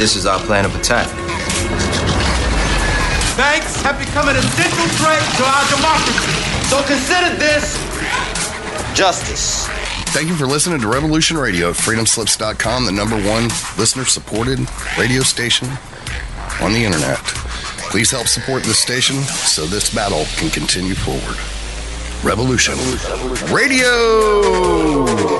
This is our plan of attack. Banks have become an essential threat to our democracy. So consider this justice. Thank you for listening to Revolution Radio, at freedomslips.com, the number one listener supported radio station on the internet. Please help support this station so this battle can continue forward. Revolution Radio!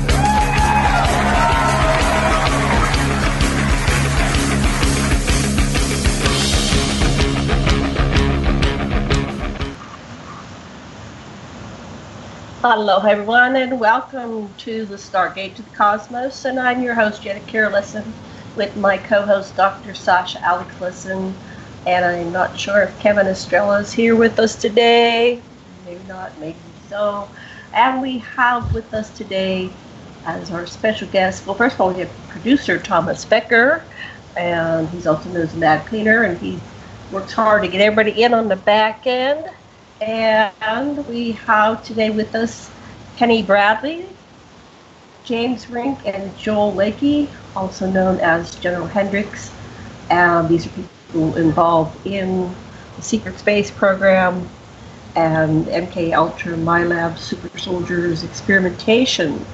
Hello, everyone, and welcome to the Stargate to the Cosmos. And I'm your host, Janet Kira Lessin, with my co host, Dr. Sasha Alecklison. And I'm not sure if Kevin Estrela is here with us today. Maybe not, maybe so. And we have with us today as our special guest, well, first of all, we have producer Thomas Becker, and he's also known as Mad Cleaner, and he works hard to get everybody in on the back end. And we have today with us Penny Bradley, James Rink, and Joel Lakey, also known as General Hendricks. And these are people involved in the secret space program and MK Ultra Milab Super Soldiers experimentation.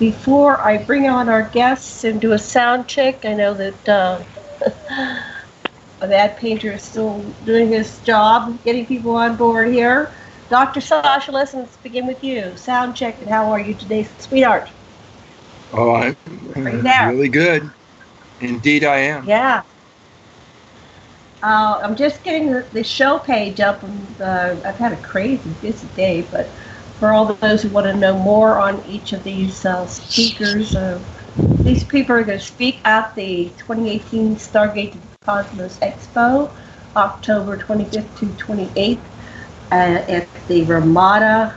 Before I bring on our guests and do a sound check, I know that uh, Mad Painter is still doing his job, getting people on board here. Dr. Sasha, let's begin with you. Sound check, and how are you today, sweetheart? Oh, I'm really good. Indeed, I am. Yeah. Uh, I'm just getting the, the show page up, and uh, I've had a crazy busy day. But for all those who want to know more on each of these uh, speakers, uh, these people are going to speak at the 2018 Stargate Cosmos Expo, October 25th to 28th uh, at the Ramada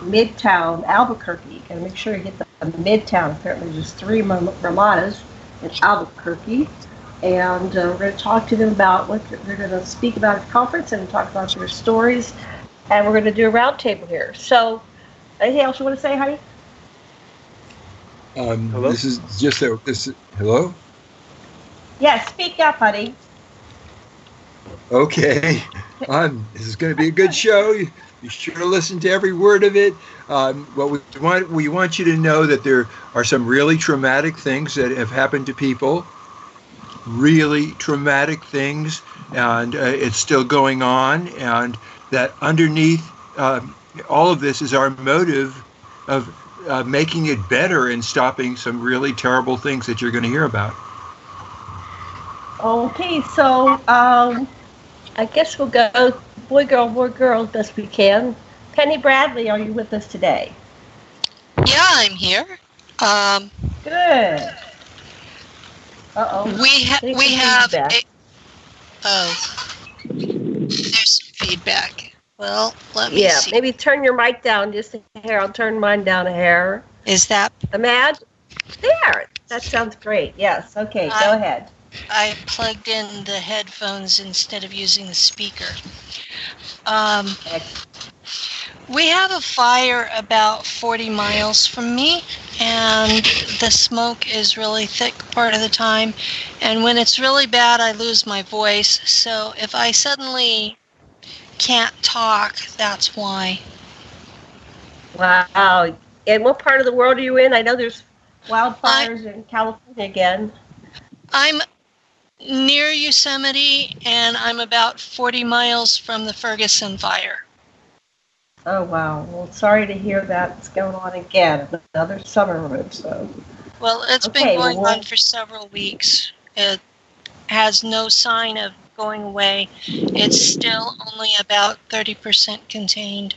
Midtown, Albuquerque. Gotta make sure you get the Midtown. Apparently, there's three Ramadas in Albuquerque. And uh, we're going to talk to them about what they're going to speak about at the conference and talk about their stories. And we're going to do a roundtable here. So, anything else you want to say, honey? Um, hello? This is just a this. Hello. Yeah, speak up, honey. Okay, um, this is going to be a good show. Be sure to listen to every word of it. Um, what we want, we want you to know that there are some really traumatic things that have happened to people. Really traumatic things, and uh, it's still going on. And that underneath uh, all of this is our motive of uh, making it better and stopping some really terrible things that you're going to hear about. Okay, so um, I guess we'll go boy, girl, boy, girl, best we can. Penny Bradley, are you with us today? Yeah, I'm here. Um, Good. Uh oh. We ha- we have. A- oh, there's feedback. Well, let me yeah, see. maybe turn your mic down just a hair. I'll turn mine down a hair. Is that? A mad? There. That sounds great. Yes. Okay. Go ahead. I plugged in the headphones instead of using the speaker. Um, we have a fire about 40 miles from me, and the smoke is really thick part of the time. And when it's really bad, I lose my voice. So if I suddenly can't talk, that's why. Wow. And what part of the world are you in? I know there's wildfires I, in California again. I'm near Yosemite, and I'm about 40 miles from the Ferguson fire. Oh wow! Well, sorry to hear that's going on again. Another summer room, so. Well, it's okay, been going well, on for several weeks. It has no sign of going away. It's still only about 30% contained.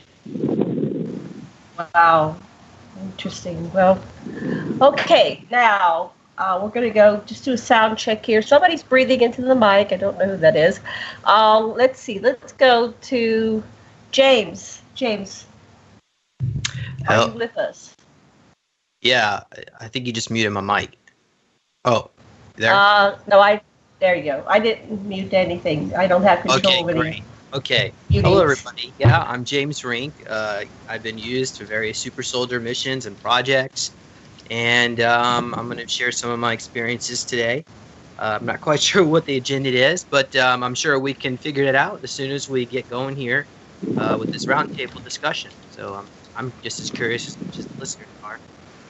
Wow. Interesting. Well, okay. Now uh, we're going to go just do a sound check here. Somebody's breathing into the mic. I don't know who that is. Um, let's see. Let's go to James. James, are Hel- you with us? Yeah, I think you just muted my mic. Oh, there. Uh, no, I. There you go. I didn't mute anything. I don't have control okay, any great. Okay. mutings. Hello, everybody. Yeah, I'm James Rink. Uh, I've been used for various super soldier missions and projects, and um, I'm going to share some of my experiences today. Uh, I'm not quite sure what the agenda is, but um, I'm sure we can figure it out as soon as we get going here uh, with this roundtable discussion. So um, I'm just as curious as just the listeners are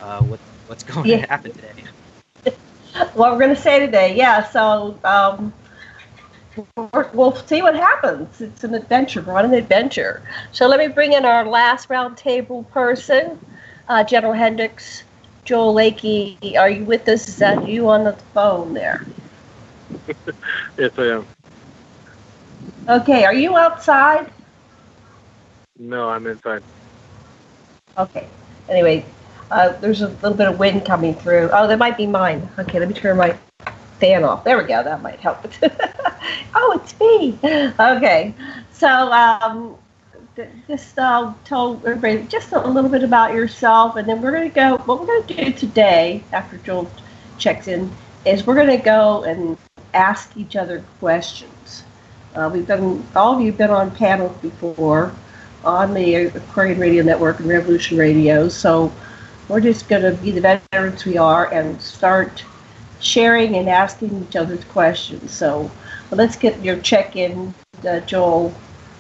uh, what, what's going Yeah. to happen today. what we're going to say today. Yeah, so um, we're, we'll see what happens. It's an adventure. We're on an adventure. So let me bring in our last roundtable person, uh, General Hendricks. Joel Lakey, are you with us? Is that you on the phone there? Yes, I am. Okay, are you outside? No, I'm inside. Okay. Anyway, uh, there's a little bit of wind coming through. Oh, that might be mine. Okay, let me turn my fan off. There we go. That might help. oh, it's me. Okay. So, um, just uh, tell everybody just a little bit about yourself, and then we're going to go. What we're going to do today, after Joel checks in, is we're going to go and ask each other questions. Uh, we've done. All of you have been on panels before on the Aquarian Radio Network and Revolution Radio. So we're just going to be the veterans we are and start sharing and asking each other's questions. So well, let's get your check in, uh, Joel.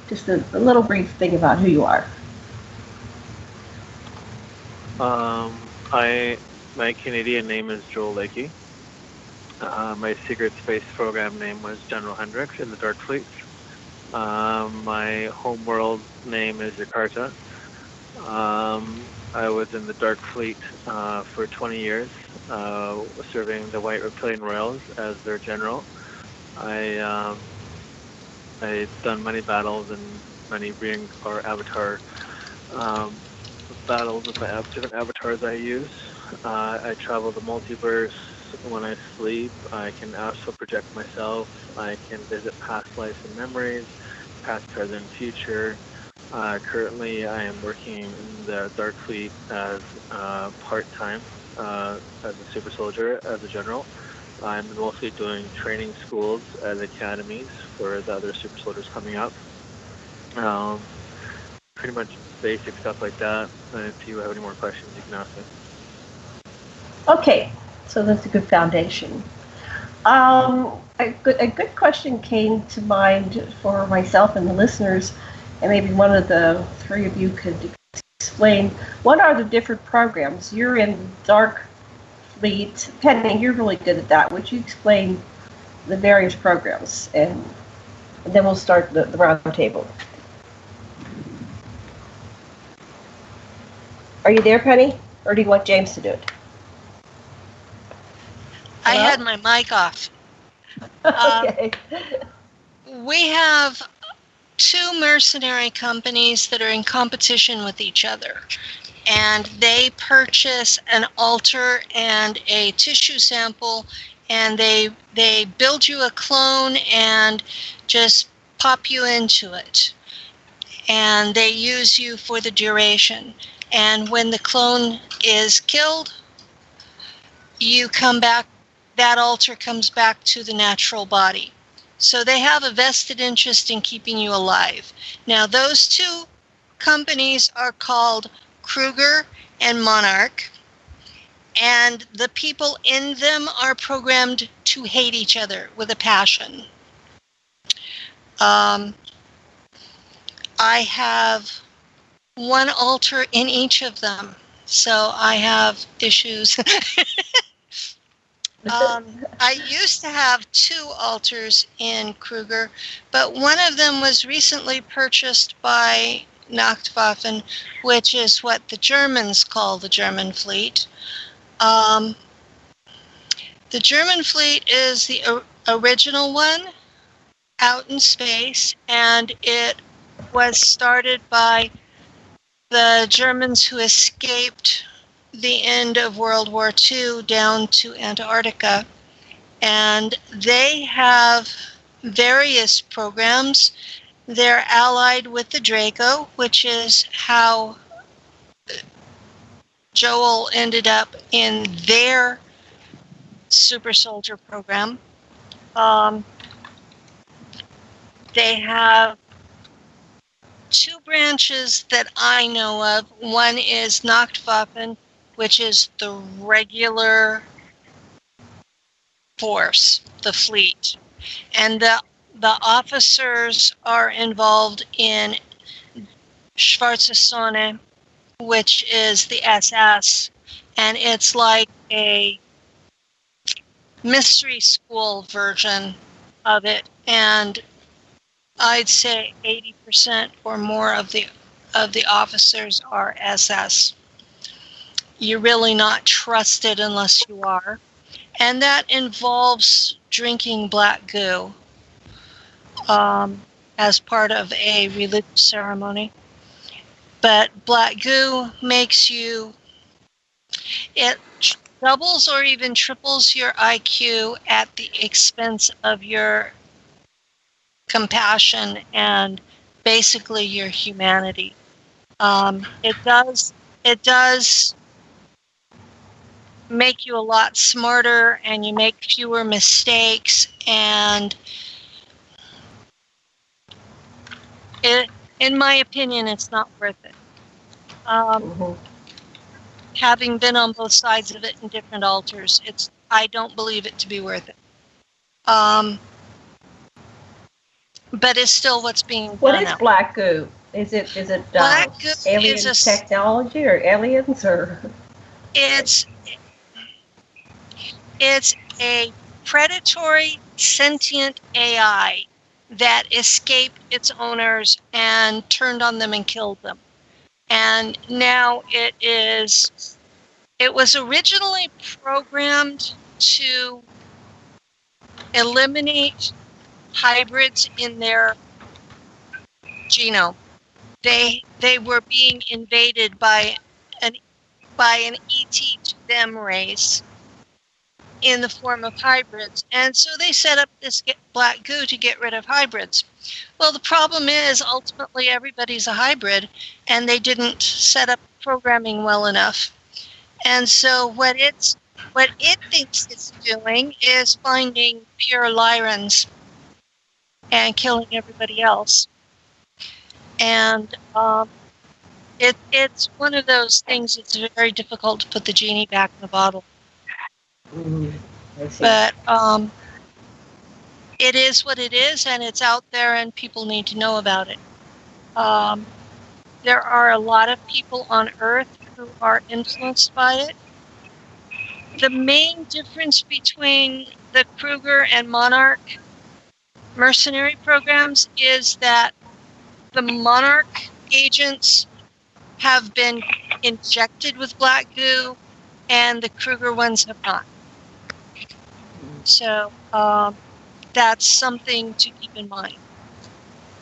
Just a, a little brief thing about who you are. Um, I my Canadian name is Joel Lakey. Uh, my secret space program name was General Hendricks in the Dark Fleet. Um, my home world name is Jakarta. Um, I was in the Dark Fleet uh, for 20 years, uh, serving the White Reptilian Royals as their general. I um, I've done many battles and many ring or avatar um, battles with my different avatars I use. Uh, I travel the multiverse when I sleep. I can astral project myself. I can visit past lives and memories, past, present, future. Uh, currently, I am working in the Dark Fleet as uh, part-time uh, as a super soldier, as a general. I'm mostly doing training schools and academies for the other super soldiers coming up. Um, pretty much basic stuff like that. And if you have any more questions, you can ask me. Okay, so that's a good foundation. Um, a, good, a good question came to mind for myself and the listeners, and maybe one of the three of you could explain what are the different programs? You're in Dark Fleet. Penny, you're really good at that. Would you explain the various programs? And, and then we'll start the, the round table. Are you there, Penny? Or do you want James to do it? I Hello? had my mic off. Um, okay. We have two mercenary companies that are in competition with each other. And they purchase an alter and a tissue sample and they they build you a clone and just pop you into it. And they use you for the duration. And when the clone is killed, you come back that alter comes back to the natural body. So they have a vested interest in keeping you alive. Now, those two companies are called Kruger and Monarch, and the people in them are programmed to hate each other with a passion. Um, I have one alter in each of them, so I have issues. Um, I used to have two alters in Kruger, but one of them was recently purchased by Nachtwaffen, which is what the Germans call the German fleet. Um, the German fleet is the original one out in space, and it was started by the Germans who escaped the end of World War II down to Antarctica, and they have various programs. They're allied with the Draco, which is how Joel ended up in their super soldier program. Um, they have two branches that I know of. One is Nachtwaffen, which is the regular force, the fleet. And the the officers are involved in Schwarze Sonne, which is the SS, and it's like a mystery school version of it. And I'd say 80% or more of the of the officers are SS. You're really not trusted unless you are. And that involves drinking black goo um, as part of a religious ceremony. But black goo makes you, it doubles or even triples your IQ at the expense of your compassion and basically your humanity. Um, it does it does make you a lot smarter and you make fewer mistakes and it, in my opinion it's not worth it um, mm-hmm. having been on both sides of it in different alters it's i don't believe it to be worth it um, but it's still what's being What is black goo? Is it is it uh, alien a, technology or aliens or? It's it's a predatory sentient AI that escaped its owners and turned on them and killed them. And now it is it was originally programmed to eliminate hybrids in their genome. They they were being invaded by an by an ET to them race in the form of hybrids, and so they set up this black goo to get rid of hybrids. Well, the problem is ultimately everybody's a hybrid, and they didn't set up programming well enough. And so what it's what it thinks it's doing is finding pure Lyrans and killing everybody else. And um, it, it's one of those things it's very difficult to put the genie back in the bottle. Mm, but um, it is what it is, and it's out there, and people need to know about it. Um, there are a lot of people on Earth who are influenced by it. The main difference between the Kruger and Monarch mercenary programs is that the Monarch agents have been injected with black goo, and the Kruger ones have not. So um, that's something to keep in mind.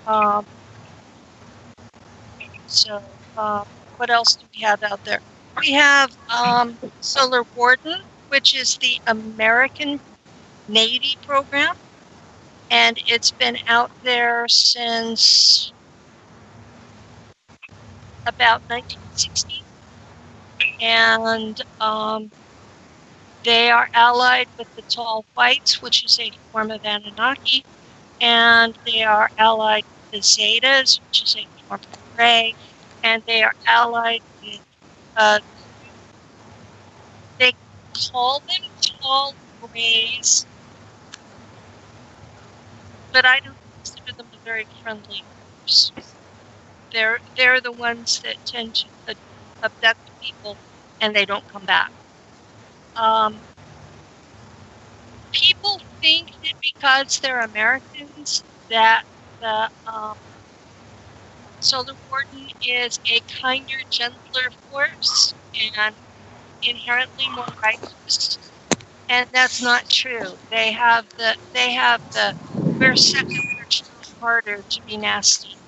Um, so uh, what else do we have out there? We have um, Solar Warden, which is the American Navy program and it's been out there since about 1960. And um, they are allied with the Tall Whites, which is a form of Anunnaki, and they are allied with the Zetas, which is a form of Grey, and they are allied with. Uh, they call them Tall Greys but I don't consider them a very friendly groups. They're they're the ones that tend to abduct people and they don't come back. Um, people think that because they're Americans that the um, Solar Warden is a kinder, gentler force and inherently more righteous, and that's not true. They have the they have the we're second much harder to be nasty.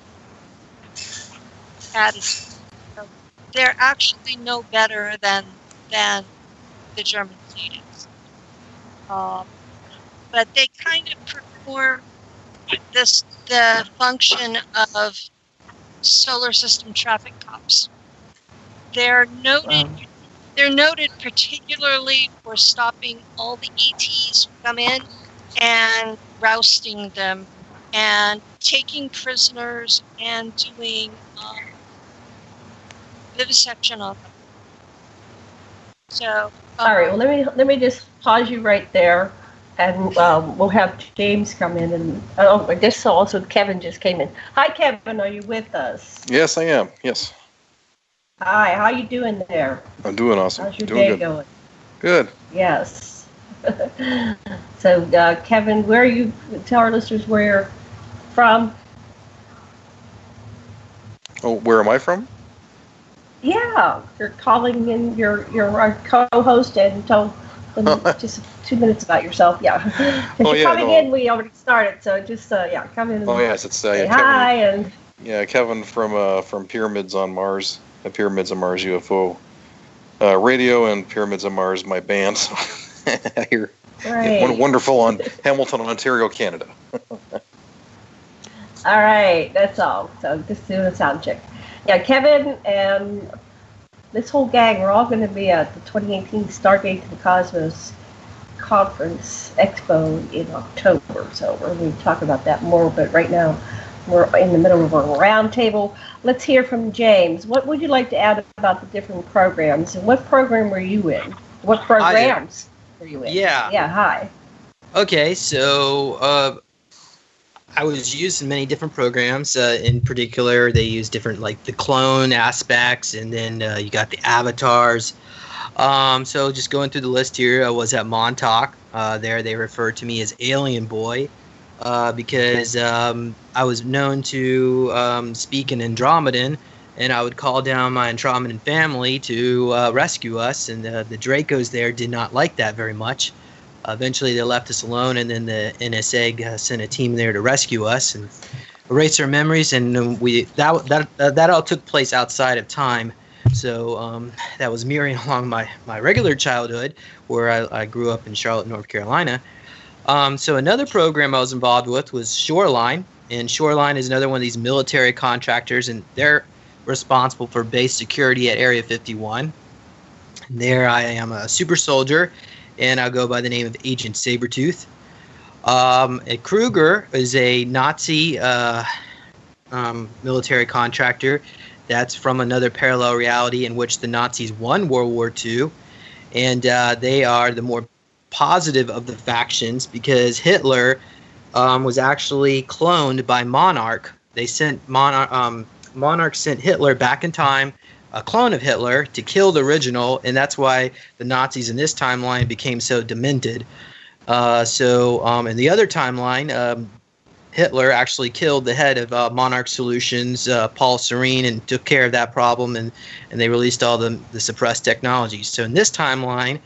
Attitude. They're actually no better than than the German natives. Um, but they kind of perform this the function of solar system traffic cops. They're noted. Um. They're noted particularly for stopping all the ETs who come in and rousting them and taking prisoners and doing um, vivisection on them. So, All right. Well, um, let me let me just pause you right there, and um, we'll have James come in. And oh, I guess also Kevin just came in. Hi, Kevin. Are you with us? Yes, I am. Yes, Hi. How you doing there? I'm doing awesome. How's your doing day good. going? Good. Yes. so, uh, Kevin, where are you? Tell our listeners where you're from. Oh, where am I from? Yeah, you're calling in. You're you're co-host, and tell them just two minutes about yourself. Yeah. If Oh, you're yeah, coming no. in, we already started. So just uh, yeah, come in. Oh yes, it's uh, say yeah, hi and Yeah, Kevin from uh, from Pyramids on Mars, uh, Pyramids on Mars UFO uh, radio and Pyramids on Mars, my band. So here, right. wonderful on Hamilton, Ontario, Canada. All right, that's all. So just do a sound check. Yeah, Kevin and this whole gang, we're all going to be at the 2018 Stargate to the Cosmos conference expo in October. So we're going to talk about that more. But right now, we're in the middle of a roundtable. Let's hear from James. What would you like to add about the different programs, and what program were you in? What programs were you in? Yeah. Yeah. Hi. Okay, so uh, I was used in many different programs. Uh, in particular, they use different like the clone aspects, and then uh, you got the avatars. Um, so just going through the list here, I was at Montauk. Uh, there, they referred to me as Alien Boy uh, because um, I was known to um, speak in Andromedan, and I would call down my Andromedan family to uh, rescue us. And uh, the Dracos there did not like that very much. Eventually, they left us alone, and then the NSA uh, sent a team there to rescue us and erase our memories. And we that that that all took place outside of time. So um, that was mirroring along my, my regular childhood, where I, I grew up in Charlotte, North Carolina. Um, so another program I was involved with was Shoreline, and Shoreline is another one of these military contractors, and they're responsible for base security at Area 51. And there I am a super soldier, and I'll go by the name of Agent Sabretooth. Um, Kruger is a Nazi uh, um, military contractor that's from another parallel reality in which the Nazis won World War II, and uh, they are the more positive of the factions because Hitler um, was actually cloned by Monarch. They sent Monarch. Um, Monarch sent Hitler back in time, a clone of Hitler, to kill the original, and that's why the Nazis in this timeline became so demented. Uh, so, um, in the other timeline, um, Hitler actually killed the head of uh, Monarch Solutions, uh, Paul Serene, and took care of that problem, and, and they released all the, the suppressed technologies. So, in this timeline,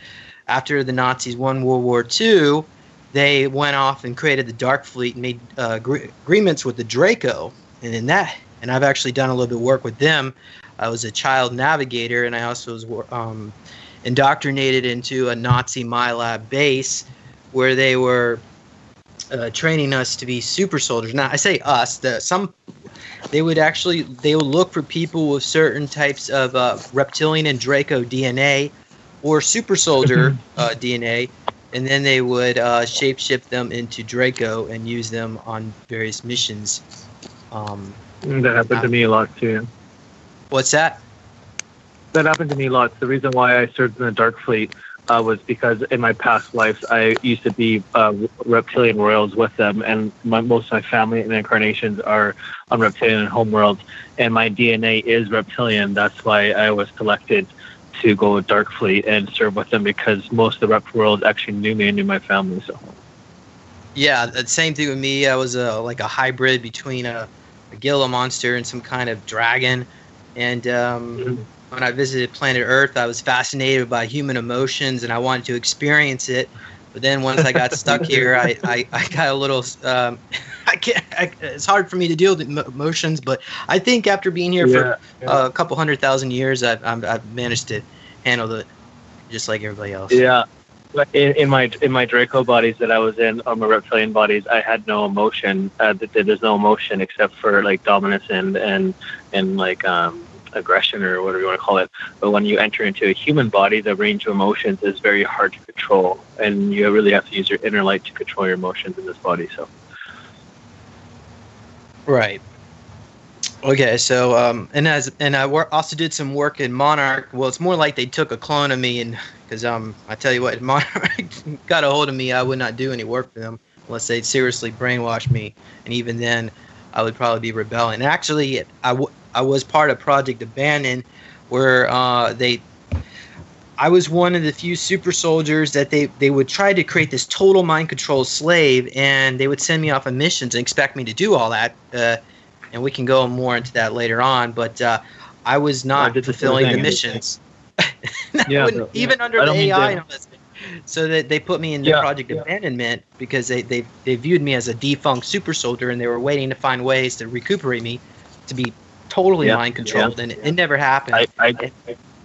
after the Nazis won World War II, they went off and created the Dark Fleet and made uh, agre- agreements with the Draco. And in that, and I've actually done a little bit of work with them. I was a child navigator, and I also was um, indoctrinated into a Nazi Milab base where they were uh, training us to be super soldiers. Now I say us. The some they would actually they would look for people with certain types of uh, reptilian and Draco DNA or super soldier uh, DNA, and then they would uh, shapeshift them into Draco and use them on various missions. Um, That happened to me a lot too. What's that? That happened to me lots. The reason why I served in the Dark Fleet uh, was because in my past lives I used to be uh, reptilian royals with them, and my, most of my family and incarnations are on reptilian and homeworlds, and my DNA is reptilian. That's why I was selected to go with Dark Fleet and serve with them because most of the rep world actually knew me and knew my family. So Yeah, the same thing with me. I was a, like a hybrid between a, a Gila monster and some kind of dragon. And um, Mhm. when I visited planet Earth, I was fascinated by human emotions and I wanted to experience it. But then once I got stuck here, I, I, I got a little. Um, I can't. I, it's hard for me to deal with emotions, but I think after being here for yeah. uh, a couple hundred thousand years, I've, I've, I've managed to handle the just like everybody else. Yeah. But in, in my in my Draco bodies that I was in, or my reptilian bodies, I had no emotion. Uh, th- th- there's no emotion except for like dominance and and and like um, aggression or whatever you want to call it. But when you enter into a human body, the range of emotions is very hard to control, and you really have to use your inner light to control your emotions in this body. So Right. Okay, so um, and as and I wor- also did some work in Monarch. Well, it's more like they took a clone of me, and because um, I tell you what, Monarch got a hold of me, I would not do any work for them unless they'd seriously brainwashed me, and even then, I would probably be rebelling. Actually, I, w- I was part of Project Abandon, where uh, they I was one of the few super soldiers that they, they would try to create this total mind control slave, and they would send me off on missions and expect me to do all that. Uh, and we can go more into that later on. But uh, I was not fulfilling the thing. missions, Yeah, but- even under the AI. and all this. So that they put me into Yeah, Project yeah. Abandonment because they, they they viewed me as a defunct super soldier, and they were waiting to find ways to recuperate me to be totally Yeah, mind controlled, and it, it never happened. I, I,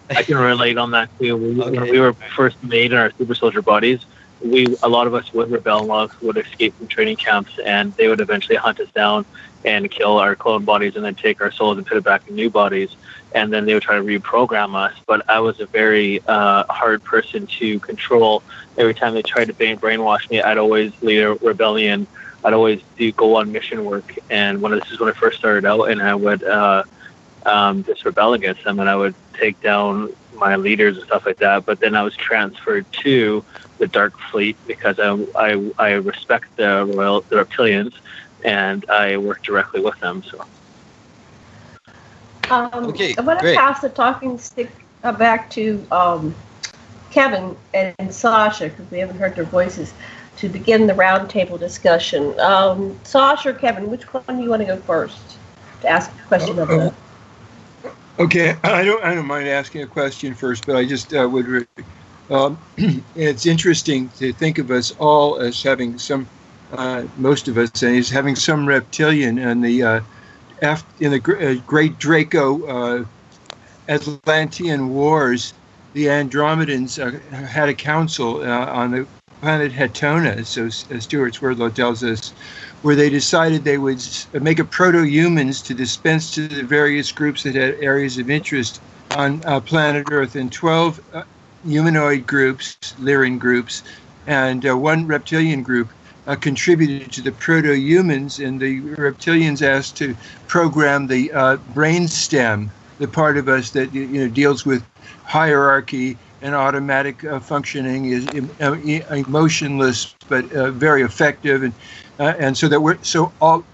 I can relate on that too. We, Okay. When we were first made in our super soldier bodies, we a lot of us would rebel and a lot of us would escape from training camps, and they would eventually hunt us down and kill our clone bodies, and then take our souls and put it back in new bodies, and then they would try to reprogram us. But I was a very uh, hard person to control. Every time they tried to brainwash me, I'd always lead a rebellion. I'd always do go on mission work, and when this is when I first started out, and I would. Uh, um, just rebel against them, and I would take down my leaders and stuff like that. But then I was transferred to the Dark Fleet because I I, I respect the royal the reptilians, and I work directly with them. So Um, Okay, I want to great. pass the talking stick uh, back to um, Kevin and Sasha because we haven't heard their voices to begin the roundtable discussion. Um, Sasha or Kevin, which one do you want to go first to ask a question Okay, I don't I don't mind asking a question first, but I just uh, would. Um, it's interesting to think of us all as having some, uh, most of us, as having some reptilian in the uh, af- in the uh, Great Draco uh, Atlantean Wars. The Andromedans uh, had a council on the planet Hetona, so uh, Stewart Swerdlow tells us, where they decided they would make a proto-humans to dispense to the various groups that had areas of interest on uh, planet Earth, and 12 uh, humanoid groups, Lyran groups, and uh, one reptilian group uh, contributed to the proto-humans, and the reptilians asked to program the uh, brain stem, the part of us that you know deals with hierarchy and automatic uh, functioning, is uh, e- emotionless but uh, very effective, and uh, and so that we're so all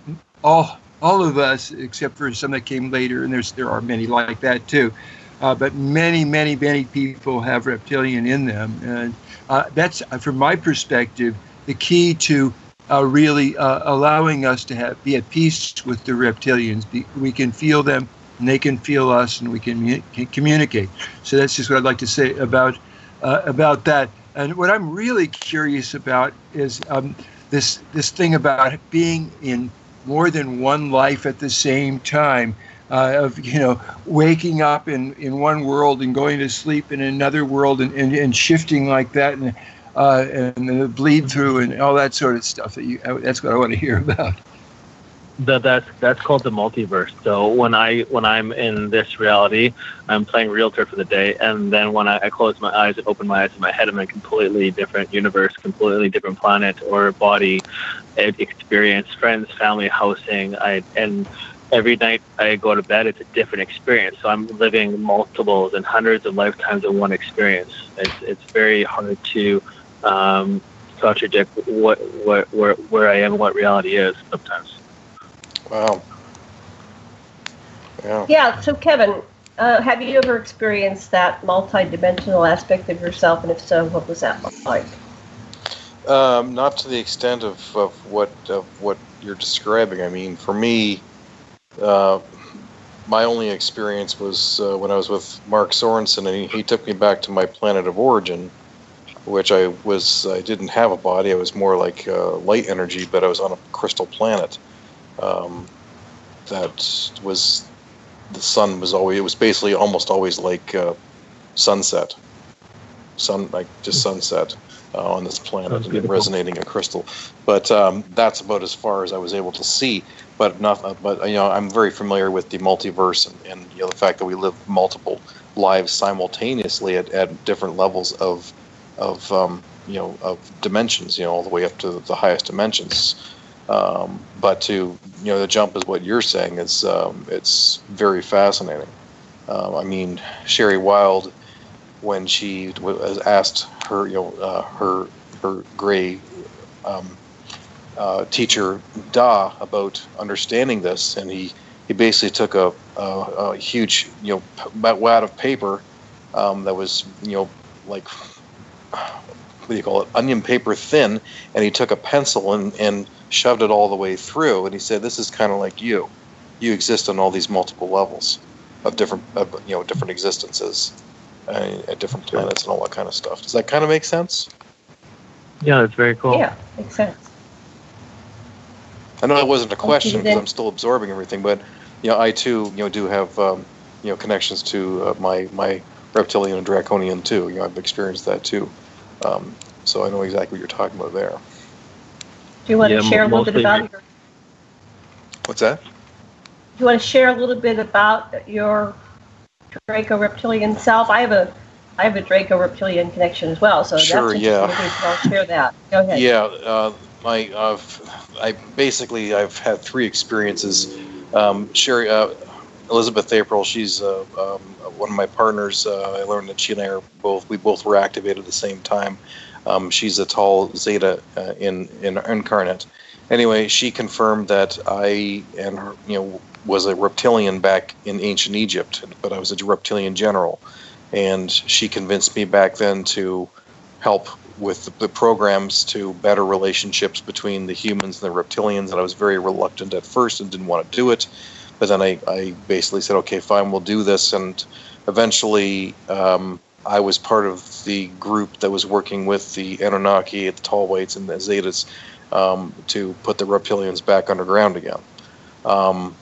all all of us except for some that came later, and there's there are many like that too. Uh, but many, many, many people have reptilian in them, and uh, that's, uh, from my perspective, the key to uh, really uh, allowing us to have be at peace with the reptilians. We can feel them, and they can feel us, and we can, can communicate. So that's just what I'd like to say about uh, about that. And what I'm really curious about is um, this this thing about being in more than one life at the same time uh, of you know waking up in, in one world and going to sleep in another world and, and, and shifting like that and uh, and the bleed through and all that sort of stuff that you that's what I want to hear about. That that's that's called the multiverse. So when I when I'm in this reality, I'm playing realtor for the day, and then when I, I close my eyes and open my eyes in my head, I'm in a completely different universe, completely different planet or body, experience, friends, family, housing. I and every night I go to bed, it's a different experience. So I'm living multiples and hundreds of lifetimes in one experience. It's it's very hard to um, contradict what what where where I am, what reality is sometimes. Wow. Yeah. Yeah, so Kevin, uh, have you ever experienced that multi-dimensional aspect of yourself, and if so, what was that like? Um, not to the extent of, of what of what you're describing. I mean, for me, uh, my only experience was uh, when I was with Mark Sorensen, and he, he took me back to my planet of origin, which I was I didn't have a body. I was more like uh, light energy, but I was on a crystal planet. Um, that was the sun was always it was basically almost always like uh, sunset sun like just sunset uh, on this planet and resonating in crystal. But um, that's about as far as I was able to see. But not. But you know, I'm very familiar with the multiverse and, and you know the fact that we live multiple lives simultaneously at, at different levels of of um, you know of dimensions. You know, all the way up to the highest dimensions. Um, but to you know, the jump is what you're saying is um, it's very fascinating. Um, I mean, Sherry Wilde, when she was asked her, you know, uh, her her gray um, uh, teacher Da about understanding this, and he he basically took a, a, a huge you know wad of paper um, that was you know like what do you call it onion paper thin, and he took a pencil and and shoved it all the way through, and he said, "This is kind of like you. You exist on all these multiple levels." of different of, you know different existences uh, at different planets and all that kind of stuff. Does that kind of make sense? Yeah, that's very cool. Yeah, makes sense. I know that wasn't a question because I'm still absorbing everything, but you know I too you know do have um, you know connections to uh, my my reptilian and draconian too. You know I've experienced that too, um, so I know exactly what you're talking about there. Do you want Yeah, to share a little bit about me. your? What's that? Do you want to share a little bit about your Draco reptilian self? I have a, I have a Draco reptilian connection as well, so Sure, that's yeah. interesting. So I'll share that. Go ahead. Yeah, uh, my uh, f- I basically I've had three experiences. Um, Sherry, uh, Elizabeth April, she's uh, um, one of my partners. Uh, I learned that she and I are both we both were activated at the same time. Um, she's a tall Zeta uh, in in incarnate. Anyway, she confirmed that I and her, you know, was a reptilian back in ancient Egypt, but I was a reptilian general, and she convinced me back then to help with the, the programs to better relationships between the humans and the reptilians. And I was very reluctant at first and didn't want to do it, but then I, I basically said, okay, fine, we'll do this. And eventually, um, I was part of the group that was working with the Anunnaki, at the Tall Whites, and the Zetas um, to put the reptilians back underground again. Um,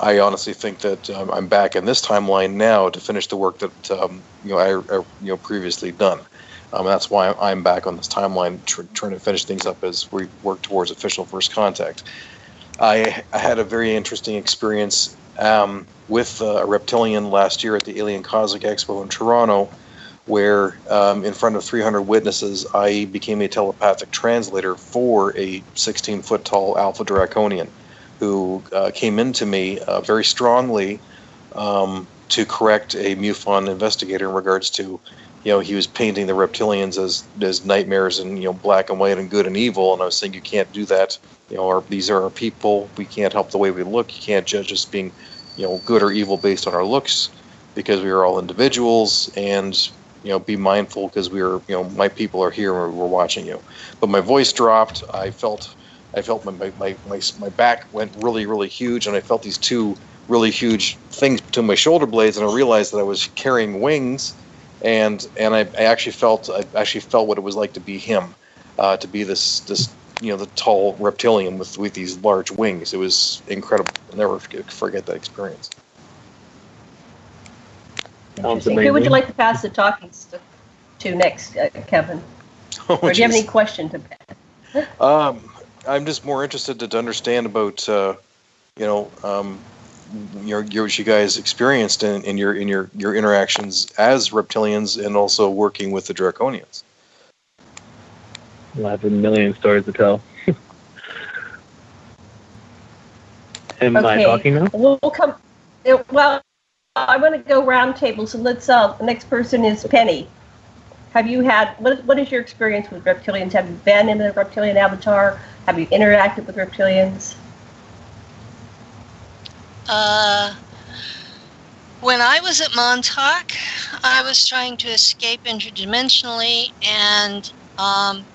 I honestly think that um, I'm back in this timeline now to finish the work that um, you know I, I you know previously done. Um, that's why I'm back on this timeline, tr- trying to finish things up as we work towards official first contact. I, I had a very interesting experience um, with uh, a reptilian last year at the Alien Cosmic Expo in Toronto, where um, in front of 300 witnesses, I became a telepathic translator for a 16 foot tall Alpha Draconian who uh, came into me uh, very strongly um, to correct a MUFON investigator in regards to, you know, he was painting the reptilians as as nightmares and you know black and white and good and evil, and I was saying you can't do that. You know, our, these are our people. We can't help the way we look. You can't judge us being, you know, good or evil based on our looks, because we are all individuals, and you know, be mindful because we are, you know, my people are here and we're watching you. But my voice dropped. I felt I felt my, my, my, my, my back went really, really huge, and I felt these two really huge things between my shoulder blades, and I realized that I was carrying wings, and and I, I actually felt I actually felt what it was like to be him, uh, to be this this you know the tall reptilian with with these large wings. It was incredible. I'll never forget, forget that experience. Sounds Interesting. Who would you like to pass the talking to, to next, uh, Kevin? Or do you have any Jeez. question to pass? Um, I'm just more interested to, to understand about, uh, you know, um, your, your what you guys experienced in, in your in your your interactions as reptilians and also working with the draconians. Well, I have a million stories to tell. Am I talking now? We'll, we'll come. uh, Well, I want to go round table. So let's. Uh, the next person is Penny. Have you had what? What is your experience with reptilians? Have you been in a reptilian avatar? Have you interacted with reptilians? Uh, when I was at Montauk, I was trying to escape interdimensionally, and um,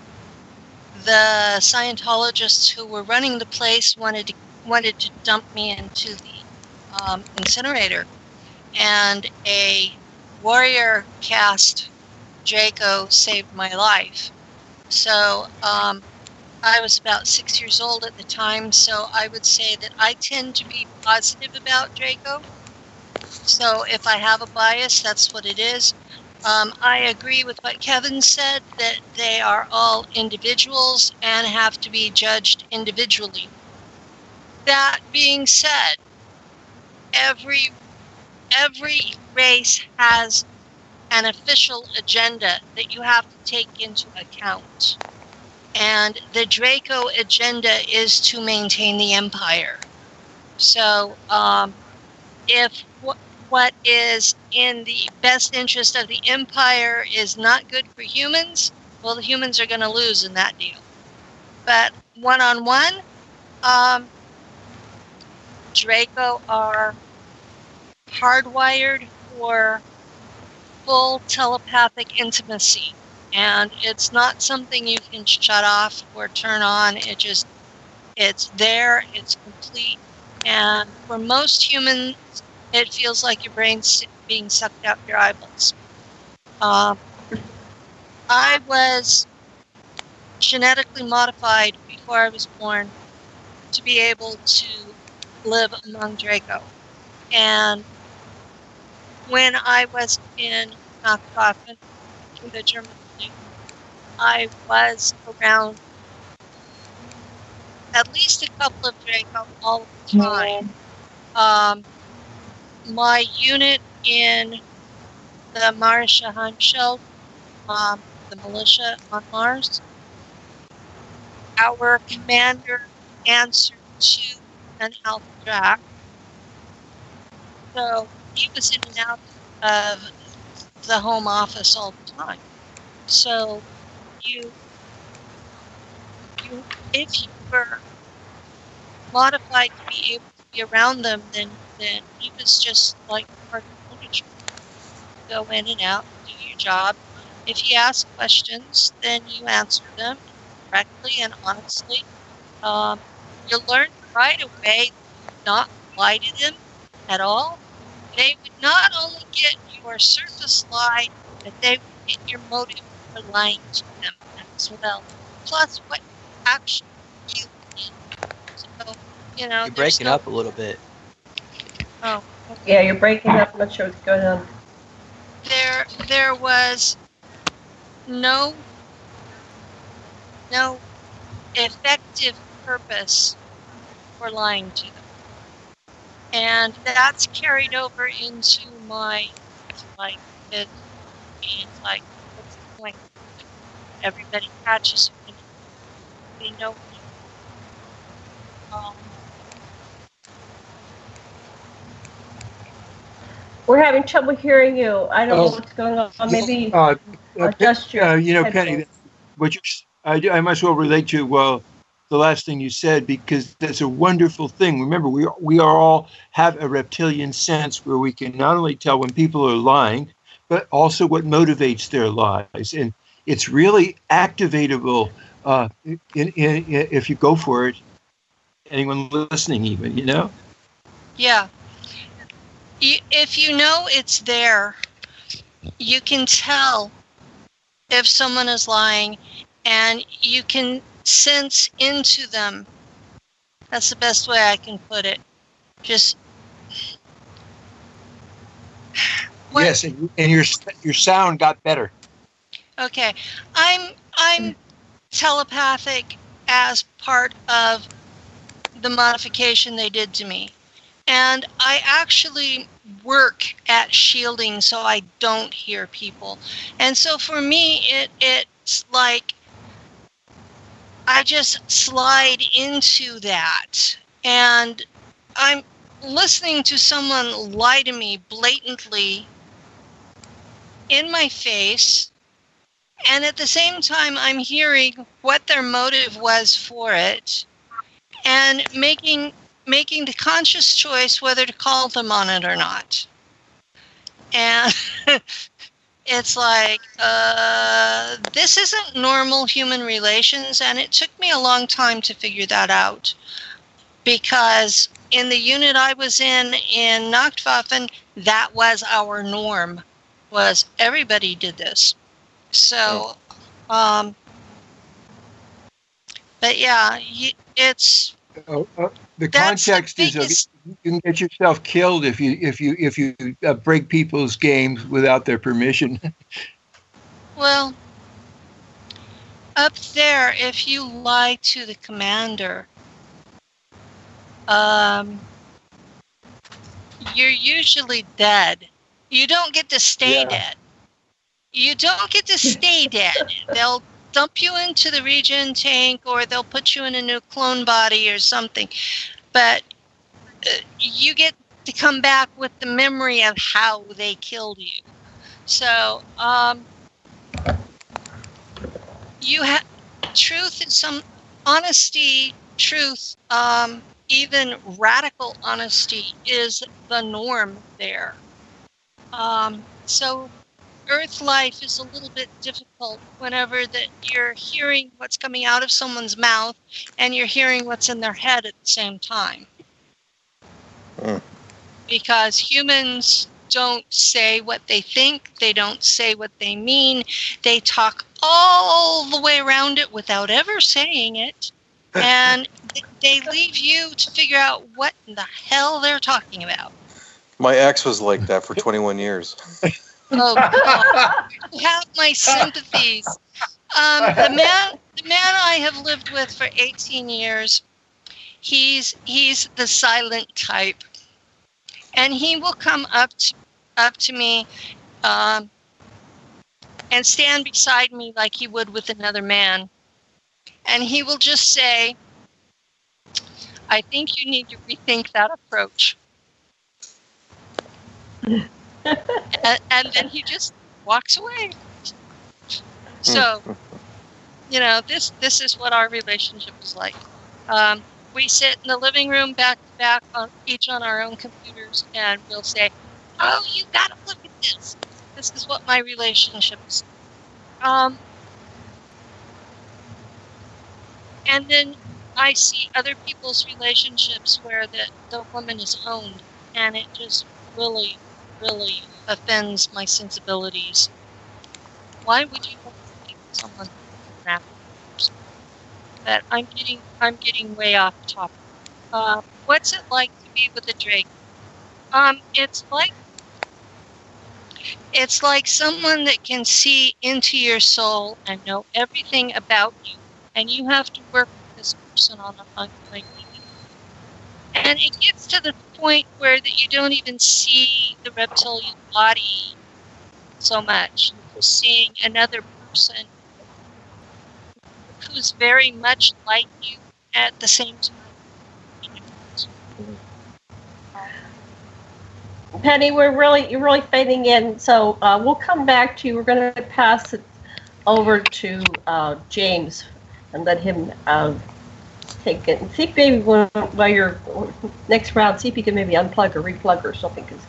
the Scientologists who were running the place wanted to wanted to dump me into the um, incinerator, and a warrior cast Draco saved my life. So um, I was about six years old at the time, so I would say that I tend to be positive about Draco. So if I have a bias, that's what it is. Um, I agree with what Kevin said that they are all individuals and have to be judged individually. That being said, every every race has an official agenda that you have to take into account. And the Draco agenda is to maintain the empire. So, um, if wh- what is in the best interest of the empire is not good for humans, well, the humans are going to lose in that deal. But one on one, Draco are hardwired for full telepathic intimacy. And it's not something you can shut off or turn on. It just, it's there, it's complete. And for most humans, it feels like your brain's being sucked out your eyeballs. Um, I was genetically modified before I was born to be able to live among Draco. And when I was in Nachtkopf in the German fleet, I was around at least a couple of Draco all the time. Um, my unit in the Marisha Heimscheld, um, the militia on Mars, our commander answered to an Alpha Drac. So he was in and out of the home office all the time. So you, you if you were modified to be able to be around them, then then he was just like part of the military. Go in and out, do your job. If you ask questions, then you answer them correctly and honestly. Um, you learn right away not lie to them at all. They would not only get your surface lie, but they would get your motive for lying to them as well. Plus, what action you did. So, you know, You're breaking no- up a little bit. Oh, Yeah, you're breaking up. I'm not sure what's going on. there there was no no effective purpose for lying to them and that's carried over into my like it being like what's the point everybody catches me they know me um, We're having trouble hearing you. I don't Oh. know what's going on. Maybe Uh, uh, adjust your uh, you know, Penny, headphones. what you, I, do- I might as well relate to well the last thing you said because that's a wonderful thing. Remember, we are, we are all have a reptilian sense where we can not only tell when people are lying, but also what motivates their lies, and it's really activatable uh, in, in, in, if you go for it. Anyone listening, even you know. Yeah. If you know it's there, you can tell if someone is lying and you can sense into them. That's the best way I can put it. Just What- Yes, and, and your your sound got better. Okay, I'm I'm telepathic as part of the modification they did to me, and I actually work at shielding so I don't hear people, and so for me it it's like I just slide into that, and I'm listening to someone lie to me blatantly in my face. And at the same time i'm hearing what their motive was for it and making making the conscious choice whether to call them on it or not. And it's like uh, this isn't normal human relations and it took me a long time to figure that out. Because in the unit i was in in nachtwaffen that was our norm was everybody did this. So um but yeah it's Oh, uh, the That's the context is of you can get yourself killed if you if you if you uh, break people's games without their permission. Well, up there, if you lie to the commander, um, you're usually dead. You don't get to stay Yeah. dead. You don't get to stay dead. They'll dump you into the regen tank or they'll put you in a new clone body or something. But uh, you get to come back with the memory of how they killed you. So, um, you have truth is some honesty, truth, um, even radical honesty is the norm there. Um, so earth life is a little bit difficult whenever that you're hearing what's coming out of someone's mouth and you're hearing what's in their head at the same time. Hmm. Because humans don't say what they think, they don't say what they mean, they talk all the way around it without ever saying it. And they leave you to figure out what in the hell they're talking about. My ex was like that for 21 years. Oh, God. Have my sympathies. Um, the man, the man I have lived with for 18 years, he's he's the silent type, and he will come up to, up to me, um, and stand beside me like he would with another man, and he will just say, "I think you need to rethink that approach." and, and then he just walks away. So, you know, this this is what our relationship is like. Um, we sit in the living room back to back, on each on our own computers, and we'll say, "Oh, you gotta look at this. This is what my relationship is." Um, and then I see other people's relationships where the the woman is owned, and it just really really offends my sensibilities. Why would you want to think someone that? But I'm getting I'm getting way off topic. Uh, what's it like to be with a Drake? Um, it's like it's like someone that can see into your soul and know everything about you, and you have to work with this person on ongoing basis. And it gets to the point where that you don't even see the reptilian body so much. You're seeing another person who's very much like you at the same time. Penny, we're really you're really fading in, so uh, we'll come back to you. We're going to pass it over to uh, James and let him uh, take it. And see if maybe while you're next round, see if you can maybe unplug or replug or something because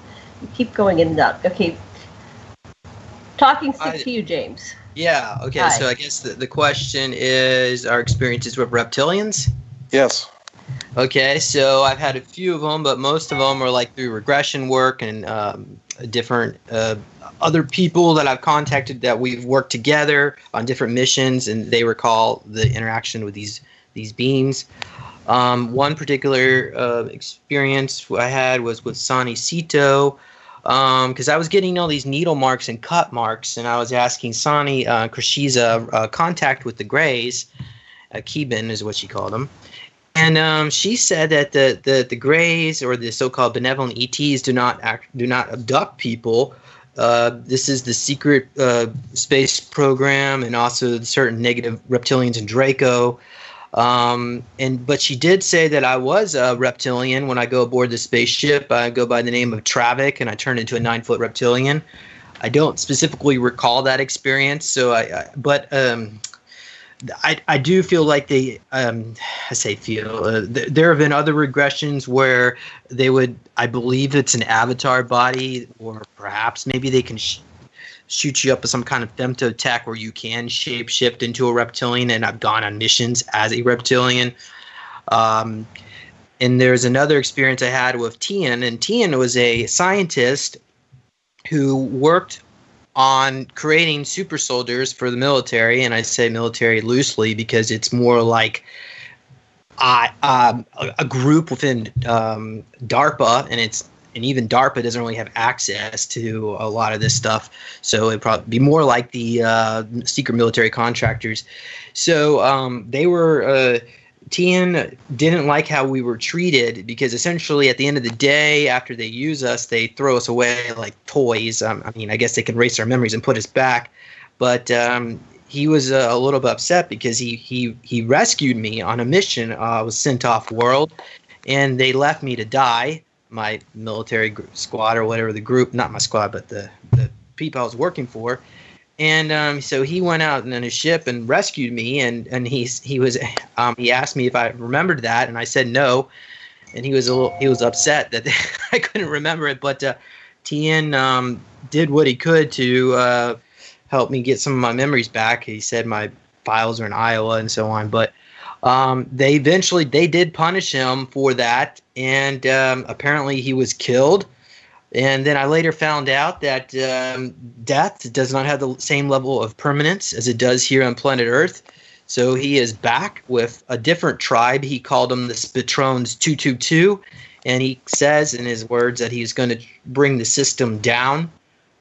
you keep going in and out. Okay, talking stick I- to you, James. Yeah. Okay. Hi. So I guess the, the question is our experiences with reptilians. Yes. Okay. So I've had a few of them, but most of them are like through regression work and um, different uh, other people that I've contacted that we've worked together on different missions, and they recall the interaction with these these beings. Um, one particular uh, experience I had was with Sani Sito, because I was getting all these needle marks and cut marks, and I was asking Sani, uh, Krishiza, a, contact with the Greys, uh, Keben is what she called them, and um, she said that the, the the Greys or the so-called benevolent ETs do not act, do not abduct people. Uh, this is the secret uh, space program, and also certain negative reptilians and Draco. Um, and but she did say that I was a reptilian when I go aboard the spaceship. I go by the name of Travik, and I turn into a nine foot reptilian. I don't specifically recall that experience, so I. I but um, I I do feel like they. Um, I say feel. Uh, th- there have been other regressions where they would. I believe it's an avatar body, or perhaps maybe they can. Sh- shoot you up with some kind of femto tech where you can shape shift into a reptilian and i've gone on missions as a reptilian. Um, and there's another experience i had with tian and tian was a scientist who worked on creating super soldiers for the military and i say military loosely because it's more like I um, a, a group within um, DARPA, and it's and even DARPA doesn't really have access to a lot of this stuff. So it'd probably be more like the uh, secret military contractors. So um, they were. Uh, TN didn't like how we were treated because essentially at the end of the day, after they use us, they throw us away like toys. Um, I mean, I guess they can erase our memories and put us back. But um, he was uh, a little bit upset because he he he rescued me on a mission. I was sent off world, and they left me to die. My military group, squad or whatever the group, not my squad, but the the people I was working for. And um, so he went out in his ship and rescued me, and and he's he was um, he asked me if I remembered that, and I said no, and he was a little he was upset that I couldn't remember it, but uh, Tien um, did what he could to uh, help me get some of my memories back. He said my files are in Iowa and so on, but um, they eventually they did punish him for that, and um, apparently he was killed. And then I later found out that um, death does not have the same level of permanence as it does here on planet Earth. So he is back with a different tribe. He called them the Spitrones 222. And he says in his words that he's going to bring the system down.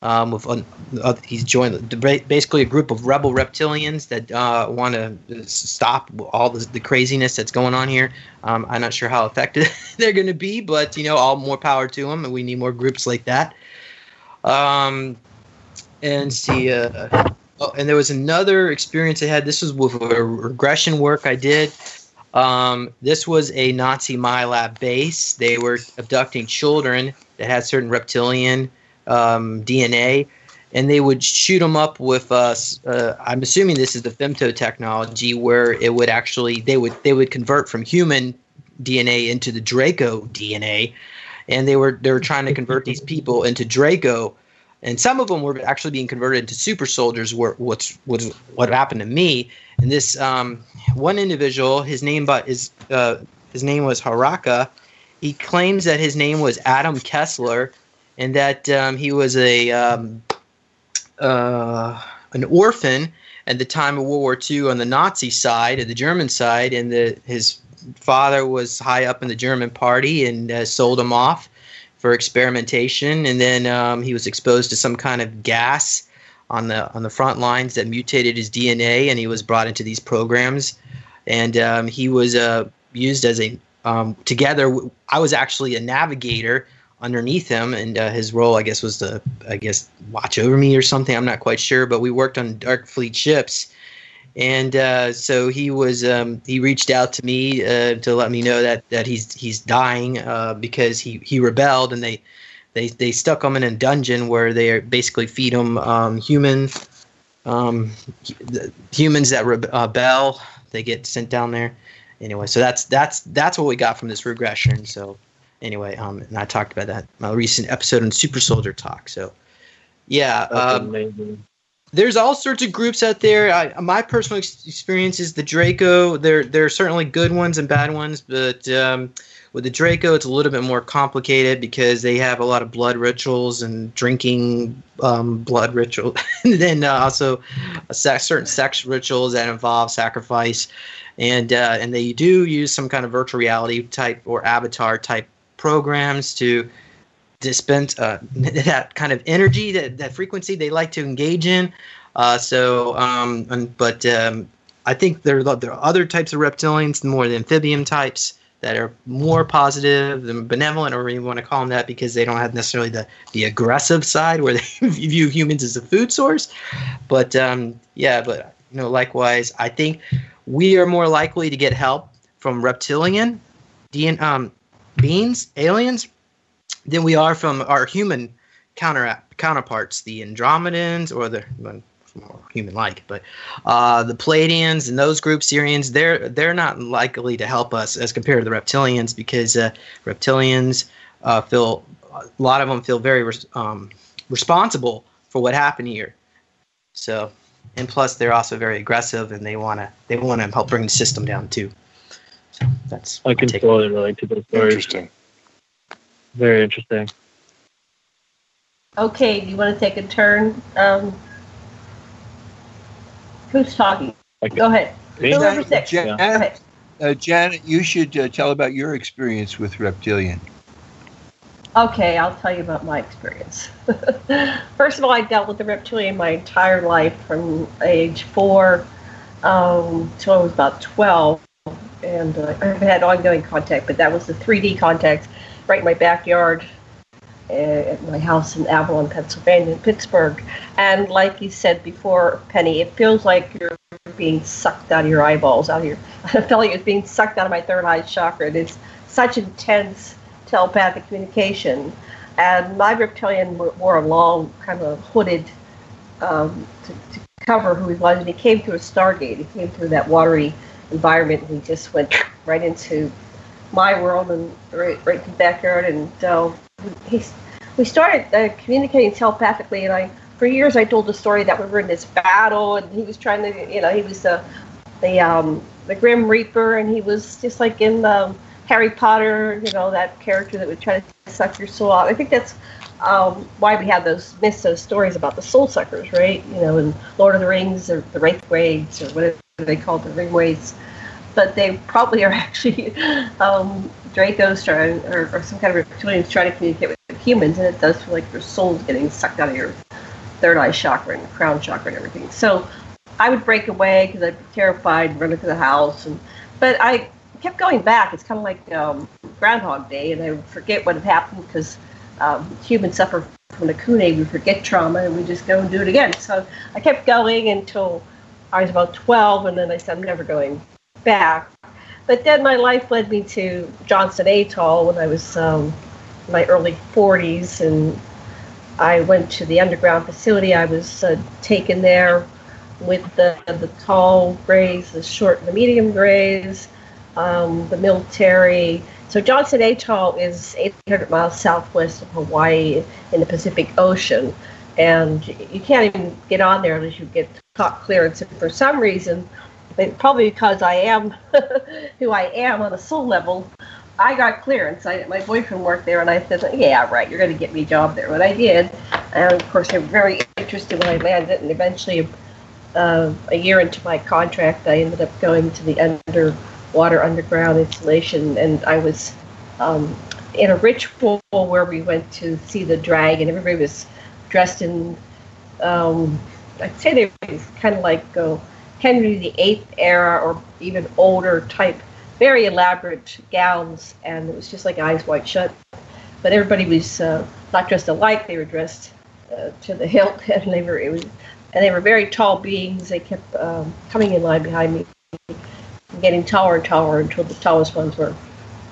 Um, with uh, he's joined basically a group of rebel reptilians that uh, want to stop all the, the, craziness that's going on here. Um, I'm not sure how effective they're going to be, but you know, all more power to them, and we need more groups like that. Um, and see, uh, oh, and there was another experience I had. This was with regression work I did. Um, this was a Nazi MILAB base. They were abducting children that had certain reptilian um, DNA, and they would shoot them up with us. Uh, I'm assuming this is the femto technology, where it would actually they would they would convert from human DNA into the Draco DNA, and they were they were trying to convert these people into Draco, and some of them were actually being converted into super soldiers. Were what's what what happened to me? And this um, one individual, his name but is uh, his name was Haraka. He claims that his name was Adam Kessler and that um, he was a um, uh, an orphan at the time of World War II on the Nazi side, of the German side, and his father was high up in the German party and uh, sold him off for experimentation, and then um, he was exposed to some kind of gas on the on the front lines that mutated his DNA, and he was brought into these programs, and um, he was uh, used as a um, together. I was actually a navigator underneath him, and uh, his role, I guess, was to, I guess, watch over me or something. I'm not quite sure, but we worked on Dark Fleet ships, and uh, so he was, um, he reached out to me uh, to let me know that that he's he's dying uh, because he he rebelled, and they they they stuck him in a dungeon where they basically feed him um, human um, humans that rebel. They get sent down there. Anyway, so that's that's that's what we got from this regression. So anyway, um, and I talked about that in my recent episode on Super Soldier Talk. So, yeah, um, there's all sorts of groups out there. I, my personal experience is the Draco. There, there are certainly good ones and bad ones, but um, with the Draco, it's a little bit more complicated because they have a lot of blood rituals and drinking um, blood ritual, and then uh, also sex, certain sex rituals that involve sacrifice. And uh, and they do use some kind of virtual reality type or avatar type programs to dispense uh, that kind of energy, that, that frequency they like to engage in. Uh, so, um, and, but um, I think there are, there are other types of reptilians, more the amphibian types that are more positive and benevolent, or you want to call them that, because they don't have necessarily the, the aggressive side where they view humans as a food source. But um, yeah, but you know, likewise, I think we are more likely to get help from reptilian um, beings, aliens, than we are from our human counter counterparts, the Andromedans or the more human-like, but uh, the Pleiadians and those groups, Sirians, they're they're not likely to help us as compared to the reptilians because uh, reptilians uh, feel a lot of them feel very res- um, responsible for what happened here. So, and plus they're also very aggressive and they wanna they wanna help bring the system down too. So that's I can totally relate to those stories. Interesting. Very interesting. Okay, do you want to take a turn? Um, who's talking? Okay. Go ahead. Me? Whoever's next. Jen- Go ahead. uh, Janet, you should uh, tell about your experience with reptilian. Okay, I'll tell you about my experience. First of all, I dealt with the reptilian my entire life from age four um, till I was about 12. And uh, I've had ongoing contact, but that was the 3D contact right in my backyard uh, at my house in Avalon, Pennsylvania, in Pittsburgh. And like you said before, Penny, it feels like you're being sucked out of your eyeballs, out of your. I felt like it was being sucked out of my third eye chakra. And it's such intense telepathic communication. And my reptilian wore a long, kind of hooded um, to, to, cover who he was. And he came through a Stargate. He came through that watery environment, We just went right into my world and right, right in the backyard. And uh, we started uh, communicating telepathically. And I, for years, I told the story that we were in this battle, and he was trying to, you know, he was the the um, the Grim Reaper, and he was just like in the um, Harry Potter, you know, that character that would try to suck your soul out. I think that's um, why we have those myths, those stories about the soul suckers, right? You know, in Lord of the Rings or the Wraithwades or whatever they call the Ringwraiths. But they probably are actually um, Dracos or, or, some kind of reptilians trying to communicate with humans, and it does feel like your soul's getting sucked out of your third eye chakra and crown chakra and everything. So I would break away because I'd be terrified, and run into the house, and but I kept going back. It's kind of like um, Groundhog Day, and I forget what had happened because um, humans suffer from the Kune. We forget trauma, and we just go and do it again. So I kept going until I was about 12, and then I said, I'm never going back. But then my life led me to Johnston Atoll when I was um, in my early 40s, and I went to the underground facility. I was uh, taken there with the, the tall grays, the short and the medium grays, um, the military. So Johnston Atoll is 800 miles southwest of Hawaii in the Pacific Ocean, and you can't even get on there unless you get TOC clearance. And for some reason, probably because I am who I am on a soul level, I got clearance. I, my boyfriend worked there, and I said, "Yeah, right. You're going to get me a job there." What I did, and of course, they were very interested when I landed. And eventually, uh, a year into my contract, I ended up going to the underwater underground installation, and I was um, in a ritual where we went to see the dragon. Everybody was dressed in, um, I'd say they were kind of like uh, Henry VIII era or even older type, very elaborate gowns, and it was just like eyes wide shut. But everybody was uh, not dressed alike; they were dressed uh, to the hilt, and they were was, and they were very tall beings. They kept um, coming in line behind me getting taller and taller until the tallest ones were,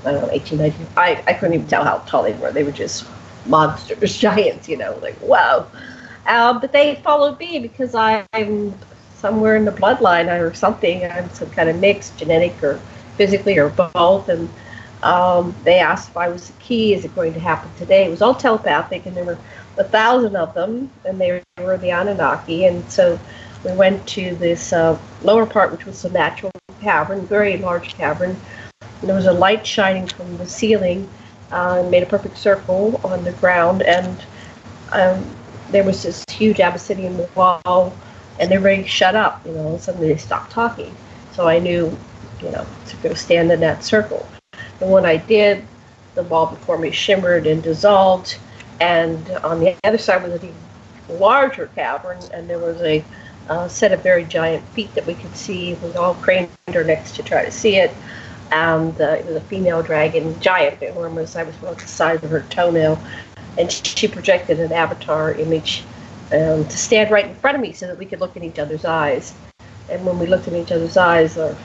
I don't know, 18, 19. I, I couldn't even tell how tall they were. They were just monsters, giants, you know, like, wow. Um, but they followed me because I, I'm somewhere in the bloodline or something. I'm some kind of mix, genetic or physically or both. And um, they asked if I was the key. Is it going to happen today? It was all telepathic, and there were a thousand of them, and they were the Anunnaki. And so we went to this uh, lower part, which was the natural cavern, very large cavern. And there was a light shining from the ceiling uh, and made a perfect circle on the ground. And um, there was this huge Abyssinian wall, and everybody shut up. You know, suddenly they stopped talking. So I knew, you know, to go stand in that circle. And when I did, the wall before me shimmered and dissolved. And on the other side was a larger cavern, and there was a uh, set of very giant feet that we could see. We all craned our necks to try to see it. And uh, it was a female dragon, giant, enormous. I was about the size of her toenail. And she projected an avatar image um, to stand right in front of me so that we could look in each other's eyes. And when we looked in each other's eyes, our,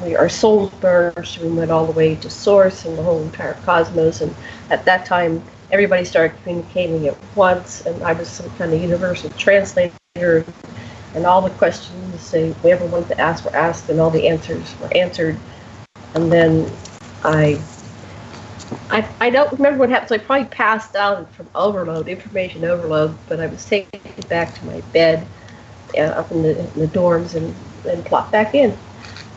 we, our souls merged. We went all the way to Source and the whole entire cosmos. And at that time, everybody started communicating at once. And I was some kind of universal translator and all the questions they, ever wanted to ask were asked, and all the answers were answered. And then I, I, I don't remember what happened. So I probably passed out from overload, information overload. But I was taken back to my bed uh, up in the, in the dorms and and plopped back in.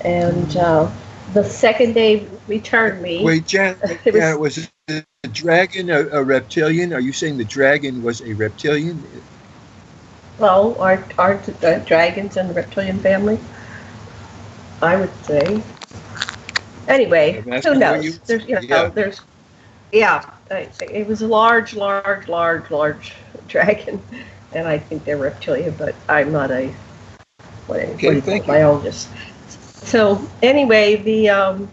And uh, the second day returned me. Wait, Jan, was, was the dragon a, a reptilian? Are you saying the dragon was a reptilian? Well, aren't, aren't uh, dragons in the reptilian family? I would say. Anyway, who knows? you- there's, you know, yeah. there's, yeah, it was a large, large, large, large dragon, and I think they're reptilian, but I'm not a what, what do you thank call it, biologist. So anyway, the um,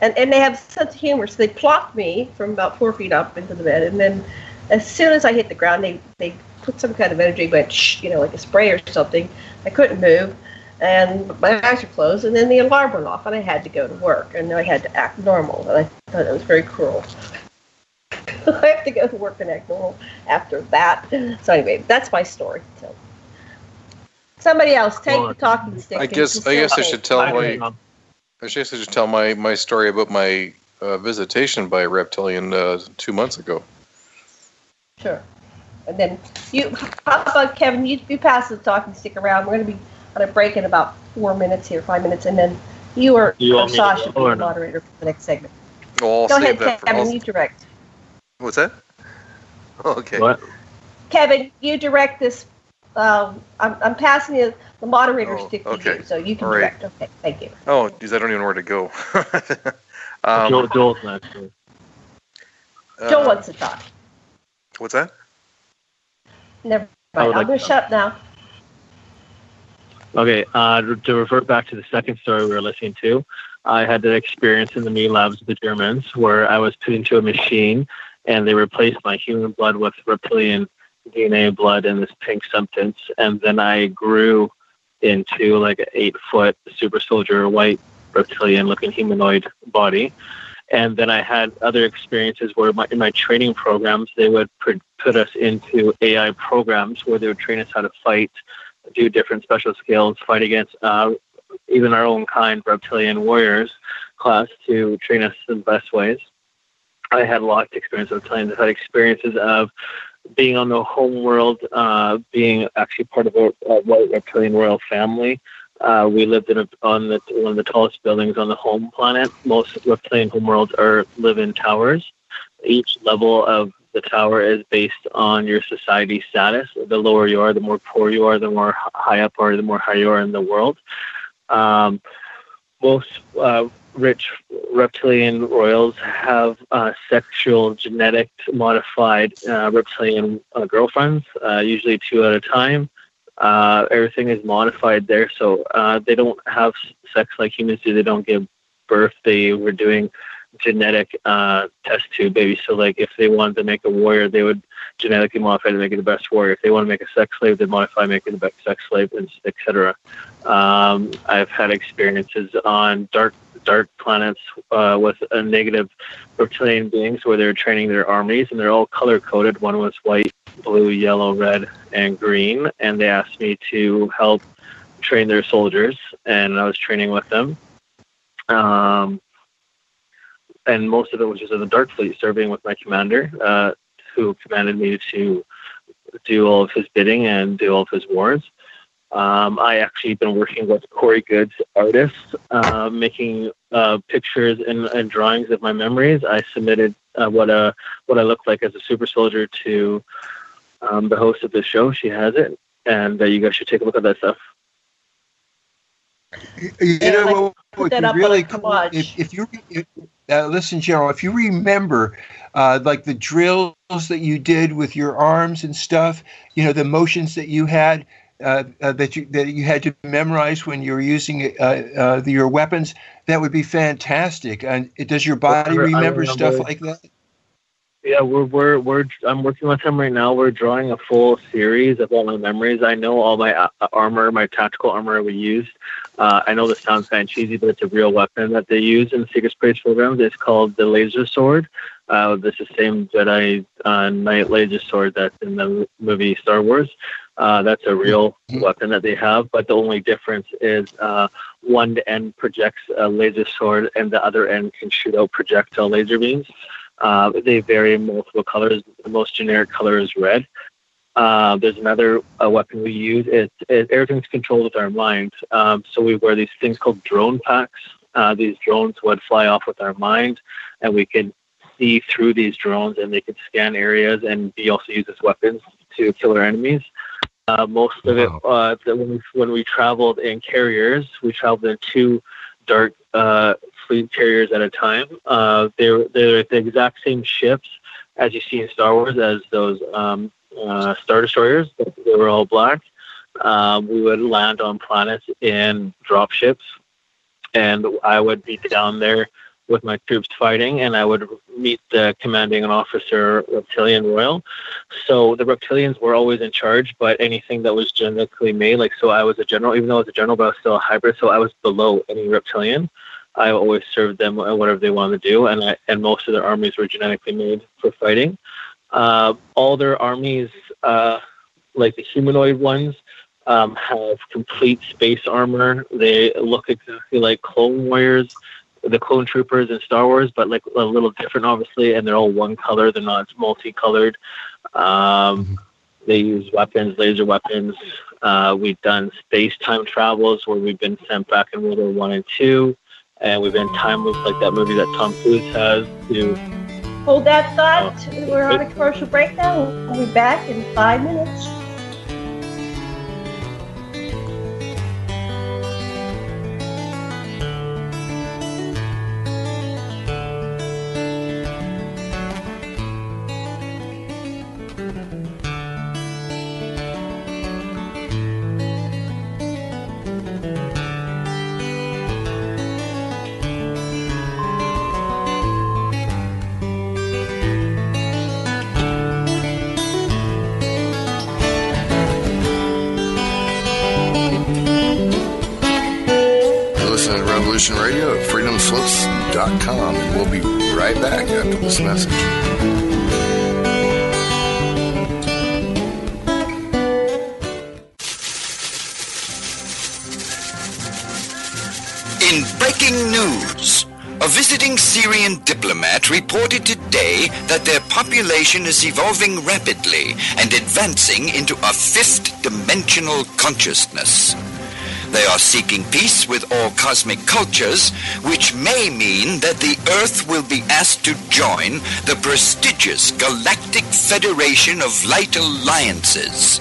and and they have sense of humor, so they plopped me from about four feet up into the bed, and then as soon as I hit the ground, they they put some kind of energy, went shh, you know, like a spray or something. I couldn't move, and my eyes were closed, and then the alarm went off, and I had to go to work, and I had to act normal, and I thought it was very cruel. I have to go to work and act normal after that. So anyway, that's my story. So somebody else take Well, the talking stick. I guess I guess I should tell my I guess I should tell my my story about my uh, visitation by a reptilian uh, two months ago. Sure. And then you, how about Kevin? You, you pass the talking stick around. We're going to be on a break in about four minutes here, five minutes, and then you or, You or to Sasha be the moderator for the next segment. Oh, I'll Go ahead. Kevin. You direct. what's that? Okay. What? Kevin, you direct this. Um, I'm, I'm passing you the moderator Oh, stick to okay. you, so you can All right. direct. Okay, thank you. Oh, geez, I don't even know where to go. um, Joel, Joel's next. so- Joe uh, wants to talk. What's that? Never mind. I'm like going to to shut up now. Okay, uh, to revert back to the second story we were listening to, I had that experience in the milabs of the Germans where I was put into a machine and they replaced my human blood with reptilian DNA blood in this pink substance. And then I grew into like an eight foot super soldier, white reptilian looking humanoid body. And then I had other experiences where my, in my training programs, they would put us into AI programs where they would train us how to fight do different special skills, fight against uh, even our own kind, reptilian warriors class to train us in the best ways. I had a lot of experience with reptilians. I've had experiences of being on the home world, uh, being actually part of a, a white reptilian royal family. Uh, we lived in a, on the, one of the tallest buildings on the home planet. Most reptilian homeworlds are live in towers. Each level of the tower is based on your society status. The lower you are, the more poor you are, the more high up are, the more high you are in the world. Um, most uh, rich reptilian royals have uh, sexual, genetic modified uh, reptilian uh, girlfriends, uh, usually two at a time. Uh, everything is modified there, so they don't have sex like humans do. They don't give birth. They were doing genetic uh, test tube baby. So, like, if they wanted to make a warrior, they would genetically modify to make it the best warrior. If they want to make a sex slave, they modify, make it the best sex slave, etc. Um, I've had experiences on dark dark planets uh, with a negative reptilian beings where they're training their armies, and they're all color coded. One was white, blue, yellow, red, and green, and they asked me to help train their soldiers, and I was training with them. Um, and most of it was just in the Dark Fleet, serving with my commander, uh, who commanded me to do all of his bidding and do all of his wars. Um, I actually been working with Corey Goode's artists, uh, making uh, pictures and, and drawings of my memories. I submitted uh, what a what I looked like as a super soldier to um, the host of the show. She has it, and uh, you guys should take a look at that stuff. You you Yeah, know like, what would be really a cool if, if you if, uh, listen, General, if you remember, uh, like the drills that you did with your arms and stuff, you know, the motions that you had. Uh, uh, that you that you had to memorize when you were using uh, uh, the, your weapons, that would be fantastic. And does your body I remember stuff like that? Yeah, we're we're we're I'm working with him right now. We're drawing a full series of all my memories. I know all my uh, armor, my tactical armor we used. Uh, I know this sounds kind of cheesy, but it's a real weapon that they use in the Secret Space programs. It's called the laser sword. Uh, this is the same Jedi uh, Knight laser sword that's in the movie Star Wars. Uh, that's a real weapon that they have, but the only difference is uh, one end projects a laser sword and the other end can shoot out projectile laser beams. Uh, they vary in multiple colors. The most generic color is red. Uh, there's another uh, weapon we use. It, it, everything's controlled with our mind. Um, so we wear these things called drone packs. Uh, these drones would fly off with our mind, and we could see through these drones, and they could scan areas and be also used as weapons to kill our enemies. Uh, most of it, uh, the, when, we, when we traveled in carriers, we traveled in two dark uh, fleet carriers at a time. Uh, they're they're the exact same ships as you see in Star Wars as those um, uh, star destroyers. They were all black. Um, we would land on planets in drop ships, and I would be down there with my troops fighting, and I would meet the commanding officer, Reptilian Royal. So the Reptilians were always in charge, but anything that was genetically made, like so, I was a general, even though I was a general, but I was still a hybrid, so I was below any Reptilian. I always served them whatever they wanted to do, and I, and most of their armies were genetically made for fighting. Uh, all their armies, uh, like the humanoid ones, um, have complete space armor. They look exactly like Clone Warriors, the Clone Troopers in Star Wars, but like a little different, obviously. And they're all one color; they're not multicolored. Um, they use weapons, laser weapons. Uh, we've done space time travels where we've been sent back in World War One and Two, and we've been time loops like that movie that Tom Cruise has to. Hold that thought. Uh, We're on a commercial break now. We'll be back in five minutes. That their population is evolving rapidly and advancing into a fifth dimensional consciousness. They are seeking peace with all cosmic cultures, which may mean that the Earth will be asked to join the prestigious Galactic Federation of Light Alliances.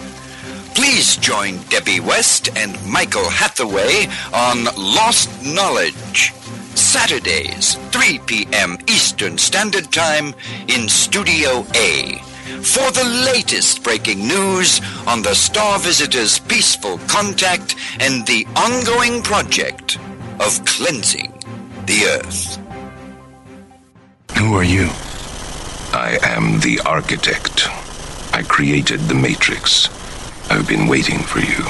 Please join Debbie West and Michael Hathaway on Lost Knowledge. Saturdays, 3 p.m. Eastern Standard Time in Studio A. For the latest breaking news on the Star Visitors' peaceful contact and the ongoing project of cleansing the Earth. Who are you? I am the architect. I created the Matrix. I've been waiting for you.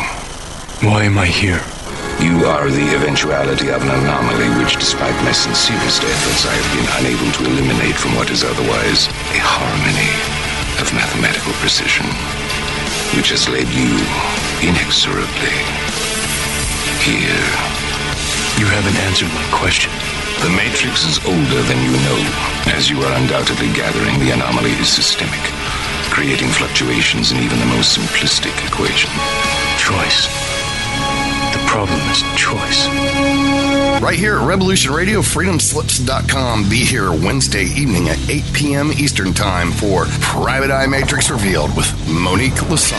Why am I here? You are the eventuality of an anomaly which, despite my sincerest efforts, I have been unable to eliminate from what is otherwise a harmony of mathematical precision, which has led you inexorably here. You haven't answered my question. The Matrix is older than you know, as you are undoubtedly gathering the anomaly is systemic, creating fluctuations in even the most simplistic equation. Choice. The problem is choice. Right here at Revolution Radio, freedomslips.com. Be here Wednesday evening at 8 p.m. Eastern Time for Private Eye Matrix Revealed with Monique Lassane.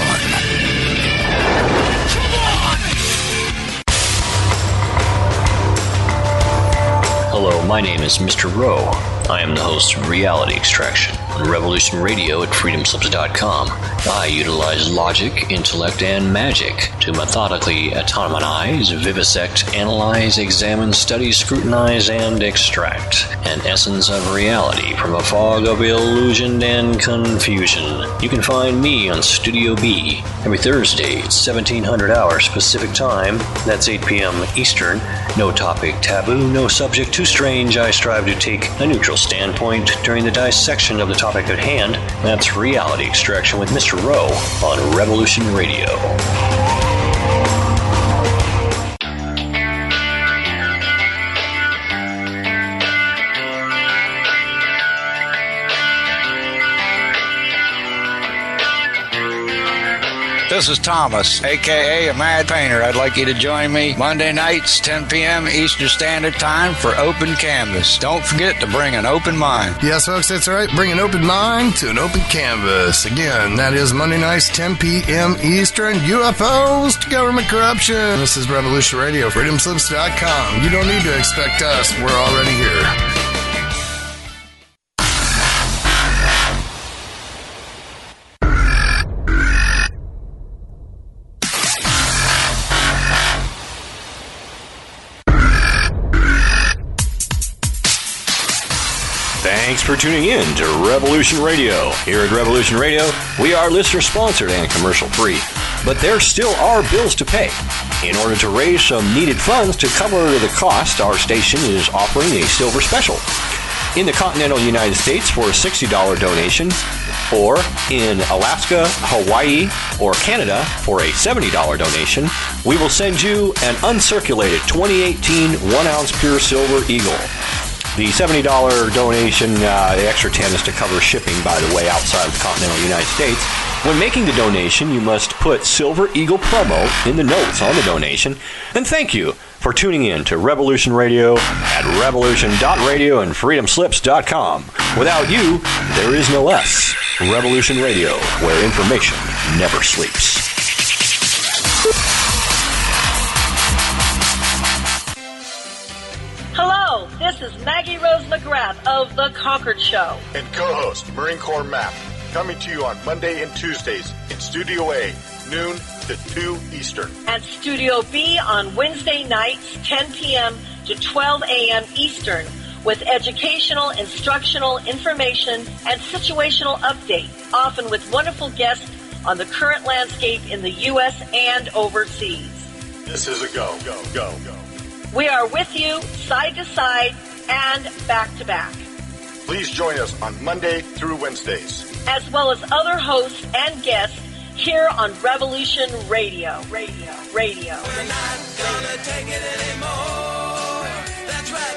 Hello, my name is Mr. Rowe. I am the host of Reality Extraction on Revolution Radio at freedomslips.com. I utilize logic, intellect, and magic to methodically autonomize, vivisect, analyze, examine, study, scrutinize, and extract an essence of reality from a fog of illusion and confusion. You can find me on Studio B every Thursday at 1700 hours Pacific Time. That's 8 p.m. Eastern. No topic taboo, no subject too strange. I strive to take a neutral standpoint during the dissection of the topic at hand. That's Reality Extraction with Mr. Rowe on Revolution Radio. This is Thomas, aka a Mad Painter. I'd like you to join me Monday nights, 10 p.m. Eastern Standard Time for Open Canvas. Don't forget to bring an open mind. Yes, folks, that's right. Bring an open mind to an open canvas. Again, that is Monday nights, 10 p.m. Eastern. UFOs to government corruption. This is Revolution Radio, freedomslips.com. You don't need to expect us. We're already here. For tuning in to Revolution Radio. Here at Revolution Radio, we are listener sponsored and commercial free, but there still are bills to pay. In order to raise some needed funds to cover the cost, our station is offering a silver special. In the continental United States for a $60 donation, or in Alaska, Hawaii, or Canada for a $70 donation, we will send you an uncirculated 2018 1 ounce pure silver eagle. The $70 donation, uh, the extra 10 is to cover shipping, by the way, outside of the continental United States. When making the donation, you must put Silver Eagle promo in the notes on the donation. And thank you for tuning in to Revolution Radio at revolution.radio and freedomslips.com. Without you, there is no us. Revolution Radio, where information never sleeps. McGrath of The Concord Show. and co-host Marine Corps Map, coming to you on Monday and Tuesdays in Studio A, noon to 2 Eastern. At Studio B on Wednesday nights, 10 p.m. to 12 a.m. Eastern, with educational, instructional information, and situational update, often with wonderful guests on the current landscape in the U.S. and overseas. This is a go, go, go, go. We are with you side to side and back to back, Please join us on Monday through Wednesdays. as well as other hosts and guests here on Revolution Radio. Radio. Radio. gonna take it anymore. That's right,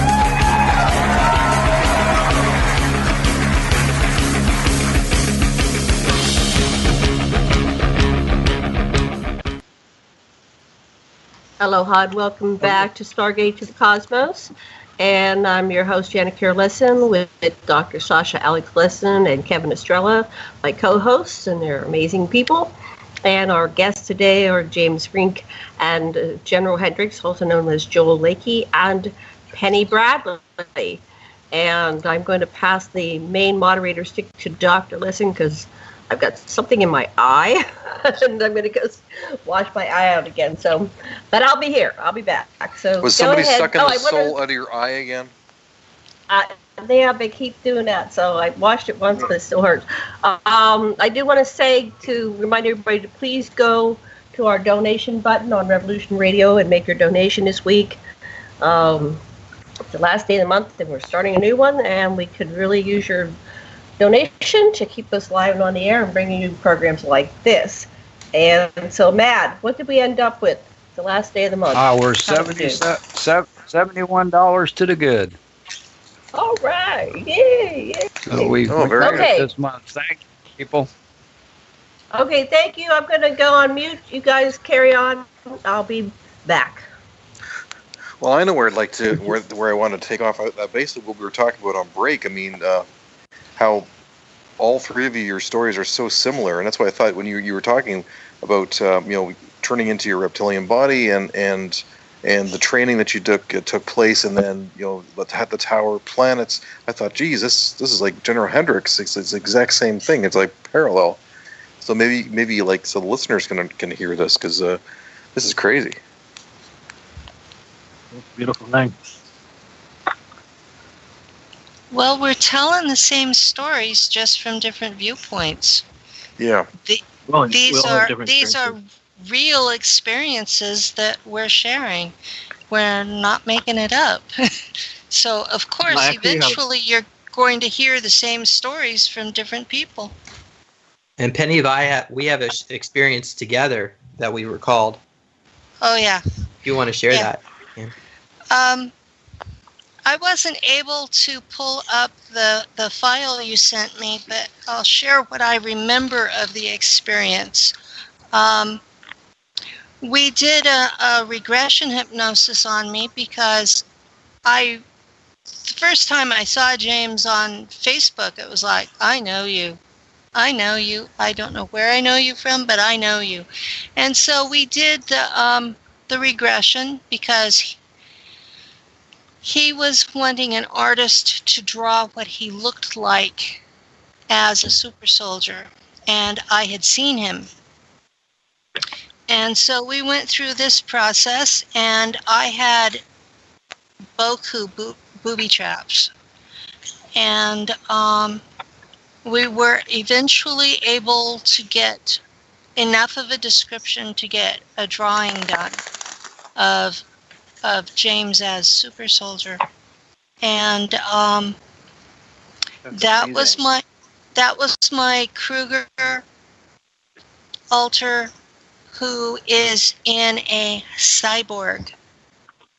Aloha and welcome back to Stargate to the Cosmos. And I'm your host, Janet Kira Lessin, with Dr. Sasha Alex Lessin and Kevin Estrela, my co hosts, and they're amazing people. And our guests today are James Rink and uh, General Hendricks, also known as Joel Lakey, and Penny Bradley. And I'm going to pass the main moderator stick to Dr. Lessin because I've got something in my eye, and I'm going to go wash my eye out again. So, but I'll be here. I'll be back. So Was somebody ahead. sucking Oh, the soul out of your eye again? uh, yeah, they keep doing that. So I washed it once, but it still hurts. Um, I do want to say to remind everybody to please go to our donation button on Revolution Radio and make your donation this week. Um, it's the last day of the month, and we're starting a new one, and we could really use your donation to keep us live and on the air and bringing you programs like this. And so, Mad, what did we end up with the last day of the month? Ah, we're How 70, $71 to the good. All right. Yay. yay. So we, Oh, we very made good. Okay. this month. Thank you, people. Okay, thank you. I'm going to go on mute. You guys carry on. I'll be back. Well, I know where I'd like to where where I want to take off. Uh, basically, what we were talking about on break. I mean, uh, how all three of you, your stories are so similar, and that's why I thought when you you were talking about um, you know turning into your reptilian body and and and the training that you took took place, and then you know the, the tower planets. I thought, geez, this this is like General Hendricks. It's, it's the exact same thing. It's like parallel. So maybe maybe like so the listeners can can hear this because uh, this is crazy. Beautiful thing. Well, we're telling the same stories just from different viewpoints. Yeah. The, Well, these all are these are real experiences that we're sharing. We're not making it up. so of course, I actually have- eventually you're going to hear the same stories from different people. And Penny and I have, we have an experience together that we recalled. Oh yeah. If you want to share Yeah. that. Yeah. Um, I wasn't able to pull up the the file you sent me, but I'll share what I remember of the experience. Um, we did a, a regression hypnosis on me because I the first time I saw James on Facebook, it was like, I know you. I know you. I don't know where I know you from, but I know you. And so we did the um, the regression because he was wanting an artist to draw what he looked like as a super soldier, and I had seen him. And so we went through this process, and I had Boku bo- booby traps. And um, we were eventually able to get enough of a description to get a drawing done of of James as super soldier. And um, that was my that was my Kruger alter who is in a cyborg.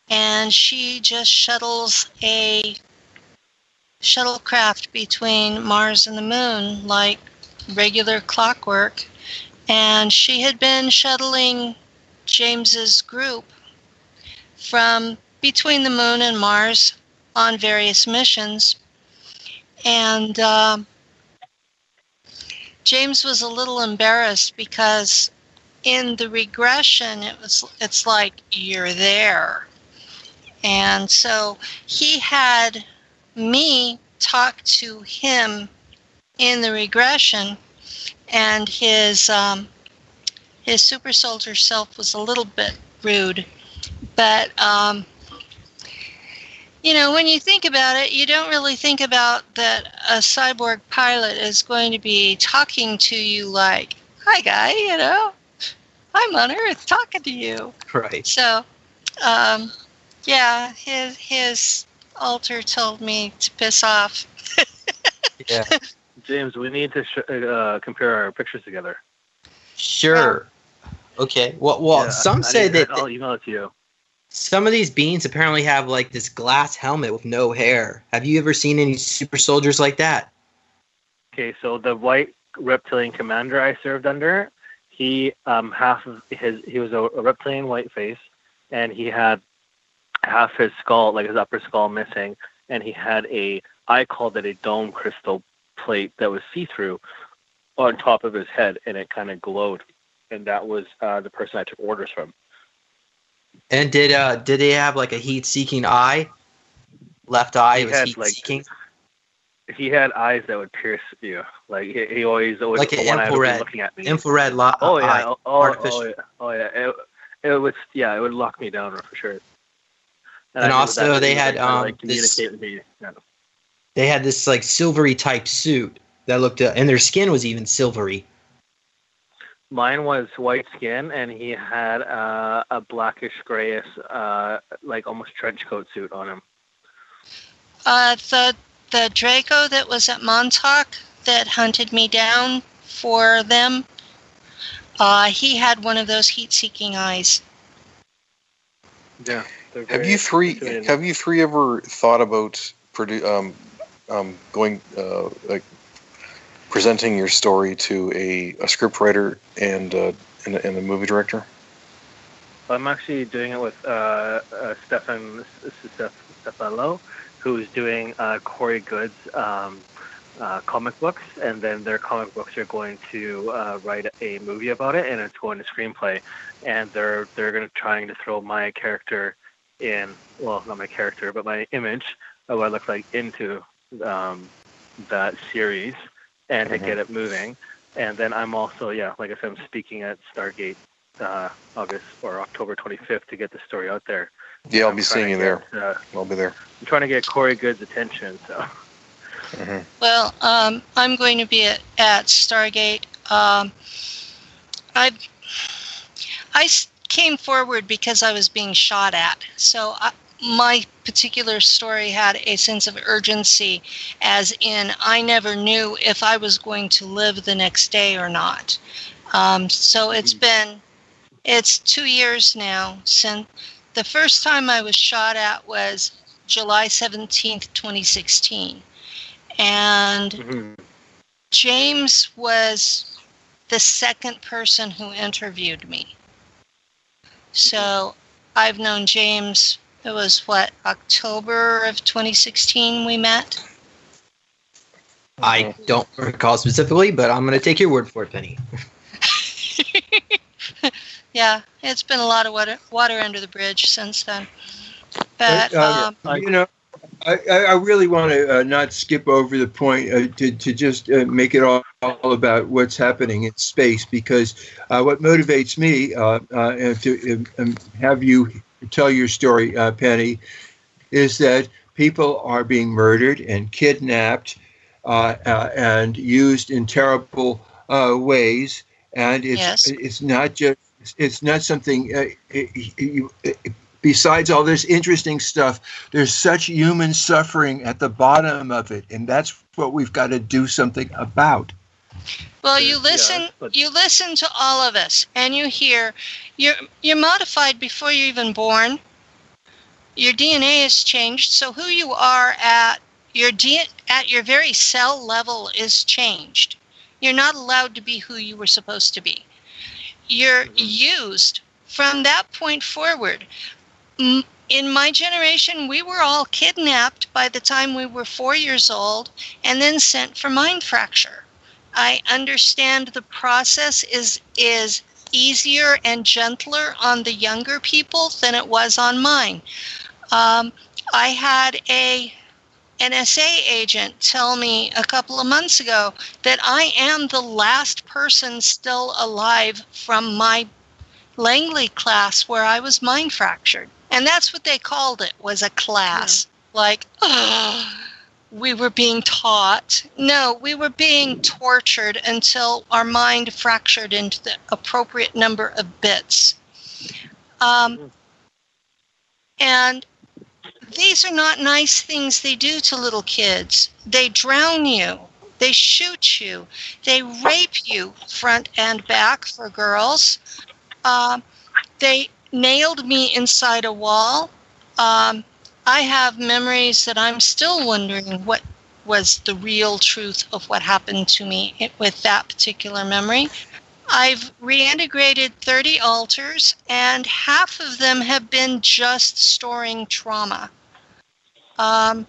And she just shuttles a shuttlecraft between Mars and the moon like regular clockwork. And she had been shuttling James's group from between the moon and Mars on various missions. And um James was a little embarrassed because in the regression it was it's like you're there. And so he had me talk to him in the regression and his um, his super soldier self was a little bit rude but um, you know when you think about it you don't really think about that a cyborg pilot is going to be talking to you like hi guy you know i'm on earth talking to you Right. so um, yeah his his alter told me to piss off Yeah. James, we need to sh- uh, compare our pictures together. Sure. Okay. Well, well, Yeah, some I say need- that I'll email it to you. Some of these beings apparently have like this glass helmet with no hair. Have you ever seen any super soldiers like that? Okay, so the white reptilian commander I served under, he um half of his he was a, a reptilian white face, and he had half his skull, like his upper skull, missing, and he had a I called it a dome crystal plate that was see through on top of his head, and it kind of glowed, and that was uh, the person I took orders from. And did uh did they have like a heat seeking eye? Left eye He was had, heat like, seeking. He had eyes that would pierce you, like he, he always always Like an one eye would be infrared- looking at me. Infrared lo- Oh yeah, eye. oh, oh, oh yeah, oh yeah. It, it would yeah, it would lock me down for sure. And knew also they had, um, like, this- communicate with me. Yeah. They had this like silvery type suit that looked, uh, and their skin was even silvery. Mine was white skin, and he had uh, a blackish grayish, uh, like almost trench coat suit on him. Uh, the the Draco that was at Montauk that hunted me down for them, uh, he had one of those heat-seeking eyes. Yeah. Have you three? Have you three ever thought about produ- um, um, going uh, like presenting your story to a, a scriptwriter and uh, and, a, and a movie director? I'm actually doing it with uh, uh, Stefan Stefano, who's doing uh, Corey Goode's um, uh, comic books, and then their comic books are going to uh, write a movie about it, and it's going to screenplay, and they're they're going to trying to throw my character in, well, not my character, but my image of what I look like into um, that series, and to get it moving. And then I'm also, yeah, like I said, I'm speaking at Stargate uh, August or October 25th to get the story out there. Yeah, I'll I'm be seeing to you there. Uh, I'll be there. I'm trying to get Corey Goode's attention. So Well, um, I'm going to be at, at Stargate. Um, I I s- came forward because I was being shot at. So I, my particular story had a sense of urgency, as in I never knew if I was going to live the next day or not. Um, so it's mm-hmm. been it's two years now since the first time I was shot at was July 17th, 2016. And mm-hmm. James was the second person who interviewed me. So mm-hmm. I've known James, it was what, October of 2016 we met? I don't recall specifically, but I'm going to take your word for it, Penny. Yeah, it's been a lot of water, water under the bridge since then. But, Uh, um, you know, I, I I really want to uh, not skip over the point uh, to, to just uh, make it all, all about what's happening in space because uh, what motivates me uh, uh, to um, have you tell your story, uh, Penny, is that people are being murdered and kidnapped uh, uh, and used in terrible uh, ways, and it's Yes. it's not just it's not something. Uh, it- besides all this interesting stuff, there's such human suffering at the bottom of it, and that's what we've got to do something about. Well, you listen. you listen to all of us, and you hear you're you're modified before you're even born. Your DNA is changed, so who you are at your D, at your very cell level is changed. You're not allowed to be who you were supposed to be. You're used from that point forward. In my generation, we were all kidnapped by the time we were four years old and then sent for mind fracture. I understand the process is is easier and gentler on the younger people than it was on mine. Um, I had a NSA agent tell me a couple of months ago that I am the last person still alive from my Langley class where I was mind fractured. And that's what they called it was a class. Like, we were being taught. No, we were being tortured until our mind fractured into the appropriate number of bits. Um, and these are not nice things they do to little kids. They drown you, they shoot you, they rape you front and back for girls. Um, they nailed me inside a wall. Um, I have memories that I'm still wondering what was the real truth of what happened to me with that particular memory. I've reintegrated 30 alters, and half of them have been just storing trauma. Um,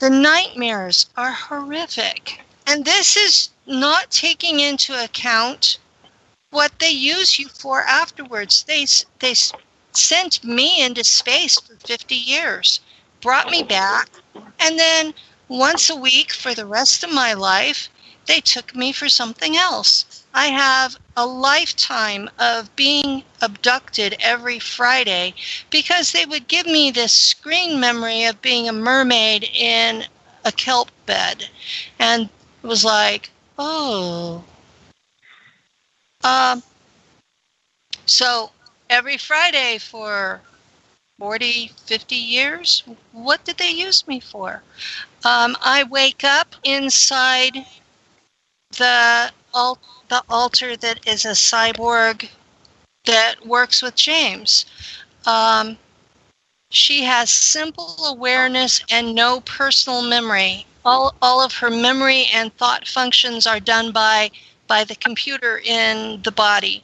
the nightmares are horrific. And this is not taking into account what they use you for afterwards. They, they sent me into space for 50 years, brought me back, and then once a week for the rest of my life, they took me for something else. I have a lifetime of being abducted every Friday because they would give me this screen memory of being a mermaid in a kelp bed. And it was like, oh. Um, so every Friday for 40, 50 years, what did they use me for? Um, I wake up inside the al- the alter that is a cyborg that works with James. Um, she has simple awareness and no personal memory. All, all of her memory and thought functions are done by by the computer in the body.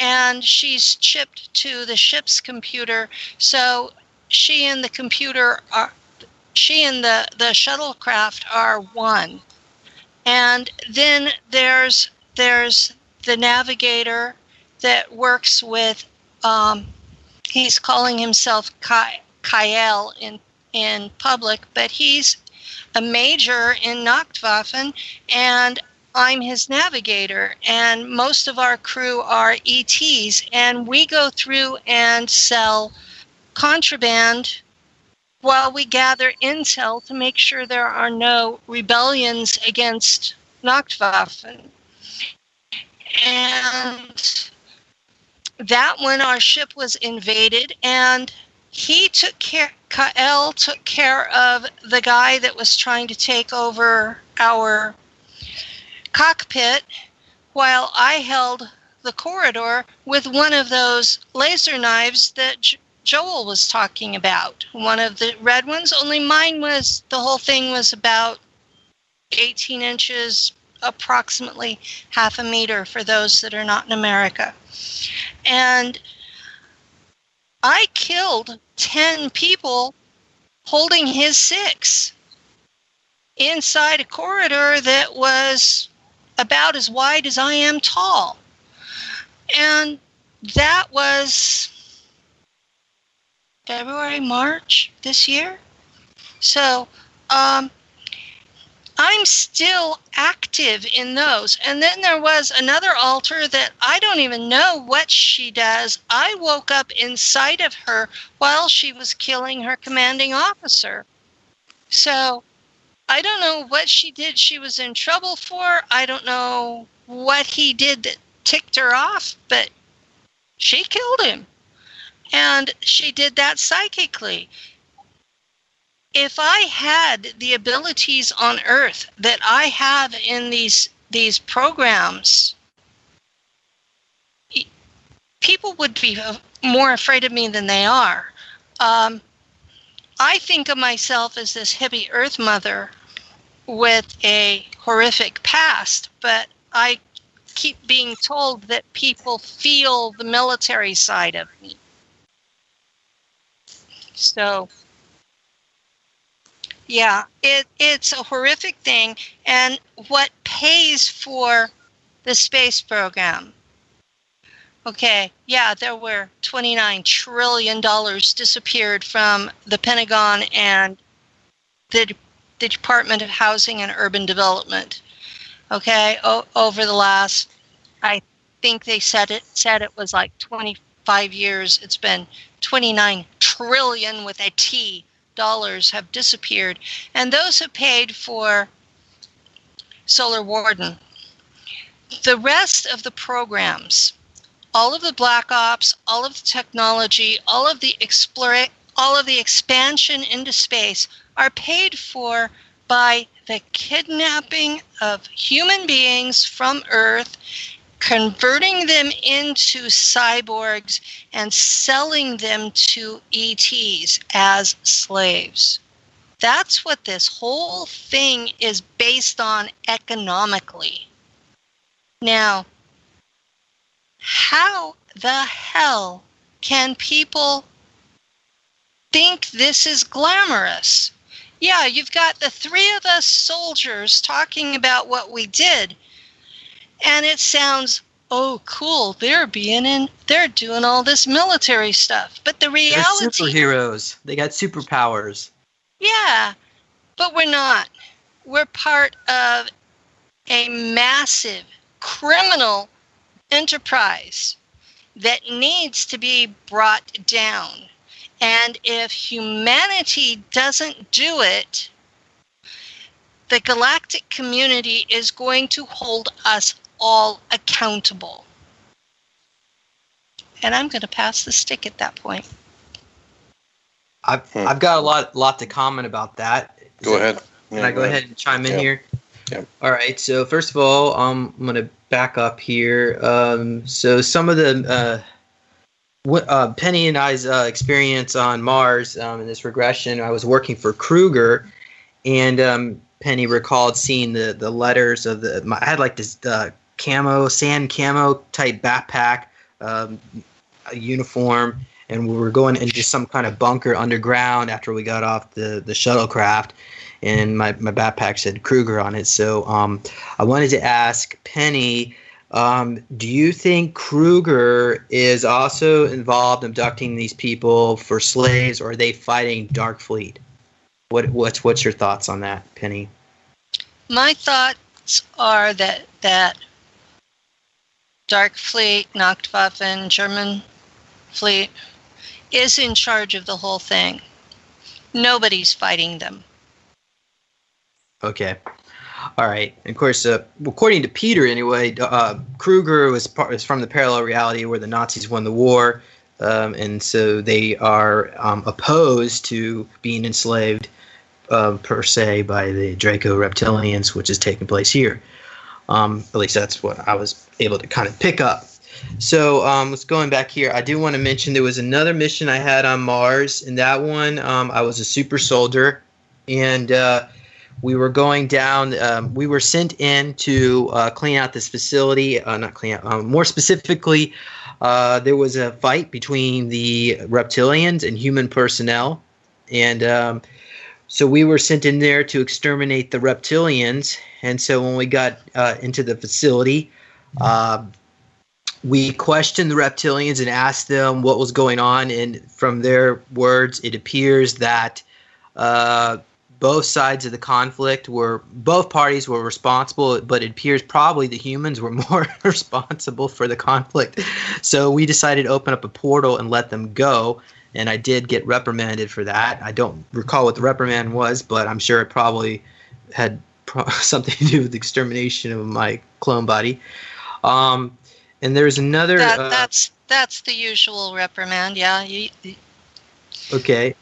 And she's chipped to the ship's computer, so she and the computer are she and the, the shuttlecraft are one. And then there's there's the navigator that works with um, he's calling himself Ky- Kyle in in public, but he's a major in Nachtwaffen, and I'm his navigator. And most of our crew are ETs, and we go through and sell contraband while we gather intel to make sure there are no rebellions against Nachtwaffen. And that when our ship was invaded, and he took care, Kael took care of the guy that was trying to take over our cockpit while I held the corridor with one of those laser knives that J- Joel was talking about. One of the red ones, only mine was the whole thing was about 18 inches, approximately half a meter for those that are not in America. And I killed 10 people holding his six inside a corridor that was about as wide as I am tall. And that was February, March this year. So um, I'm still active in those. And then there was another alter that I don't even know what she does. I woke up inside of her while she was killing her commanding officer. So I don't know what she did she was in trouble for. I don't know what he did that ticked her off, but she killed him. And she did that psychically. If I had the abilities on earth that I have in these these programs, people would be uh, more afraid of me than they are. Um, I think of myself as this hippie earth mother with a horrific past, but I keep being told that people feel the military side of me. So, yeah, it, it's a horrific thing. And what pays for the space program? Okay, yeah, there were $29 trillion disappeared from the Pentagon and the, the Department of Housing and Urban Development. Okay, o- over the last, I think they said it said it was like 25 years. It's been 29 trillion with a T dollars have disappeared, and those have paid for Solar Warden. The rest of the programs, all of the black ops, all of the technology, all of the explore, all of the expansion into space are paid for by the kidnapping of human beings from Earth, converting them into cyborgs, and selling them to ETs as slaves. That's what this whole thing is based on economically. Now, how the hell can people think this is glamorous? Yeah, you've got the three of us soldiers talking about what we did, and it sounds, oh, cool, they're being in, they're doing all this military stuff. But the reality. They're superheroes. They got superpowers. yeah, but we're not. We're part of a massive criminal enterprise that needs to be brought down. And if humanity doesn't do it, the galactic community is going to hold us all accountable. And I'm going to pass the stick at that point. I've I've got a lot lot to comment about that. Go ahead. Can Yeah, I go ahead and chime in Yeah. here? Yeah. All right. So first of all, um, I'm gonna back up here. Um, so some of the uh, what, uh, Penny and I's uh, experience on Mars um, in this regression, I was working for Kruger, and um, Penny recalled seeing the the letters of the. My, I had like this uh, camo, sand camo type backpack, um, uniform, and we were going into some kind of bunker underground after we got off the the shuttlecraft and my, my backpack said Kruger on it. So um, I wanted to ask Penny, um, do you think Kruger is also involved abducting these people for slaves, or are they fighting Dark Fleet? What what's what's your thoughts on that, Penny? My thoughts are that that Dark Fleet, Nachtwaffen, German fleet is in charge of the whole thing. Nobody's fighting them. Okay. All right. And of course, uh, according to Peter, anyway, uh, Kruger was part was from the parallel reality where the Nazis won the war, um, and so they are um, opposed to being enslaved um, per se by the Draco reptilians, which is taking place here. Um, at least that's what I was able to kind of pick up. So um, let's going back here. I do want to mention there was another mission I had on Mars. In that one, um, I was a super soldier, and uh, we were going down. Um, we were sent in to uh, clean out this facility. Uh, not clean out. Um, more specifically, uh, there was a fight between the reptilians and human personnel, and um, so we were sent in there to exterminate the reptilians. And so when we got uh, into the facility, uh, we questioned the reptilians and asked them what was going on. And from their words, it appears that uh, both sides of the conflict were, both parties were responsible, but it appears probably the humans were more responsible for the conflict. So we decided to open up a portal and let them go and I did get reprimanded for that. I don't recall what the reprimand was, but I'm sure it probably had pro- something to do with the extermination of my clone body. Um, and there's another. That, uh, that's that's the usual reprimand. Yeah. You, Okay.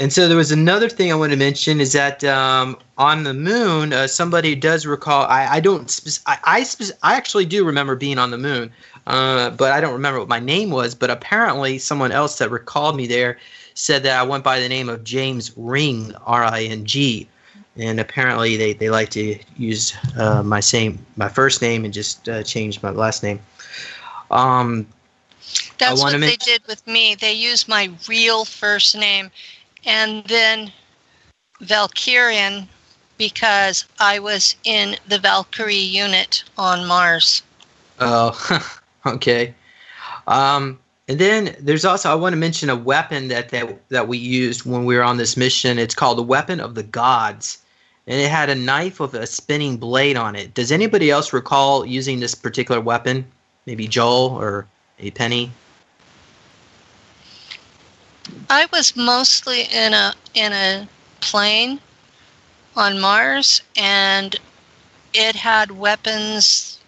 And so there was another thing I want to mention is that um, on the moon, uh, somebody does recall. I, I don't. I I, I actually do remember being on the moon, uh, but I don't remember what my name was. But apparently, someone else that recalled me there said that I went by the name of James Ring, R I N G, and apparently they, they like to use uh, my same my first name and just uh, change my last name. Um, That's what they did with me. They used my real first name and then Valkyrian because I was in the Valkyrie unit on Mars. Oh, okay. Um, and then there's also I want to mention a weapon that, that that we used when we were on this mission. It's called the Weapon of the Gods, and it had a knife with a spinning blade on it. Does anybody else recall using this particular weapon? Maybe Joel or a Penny. I was mostly in a in a plane on Mars and it had weapons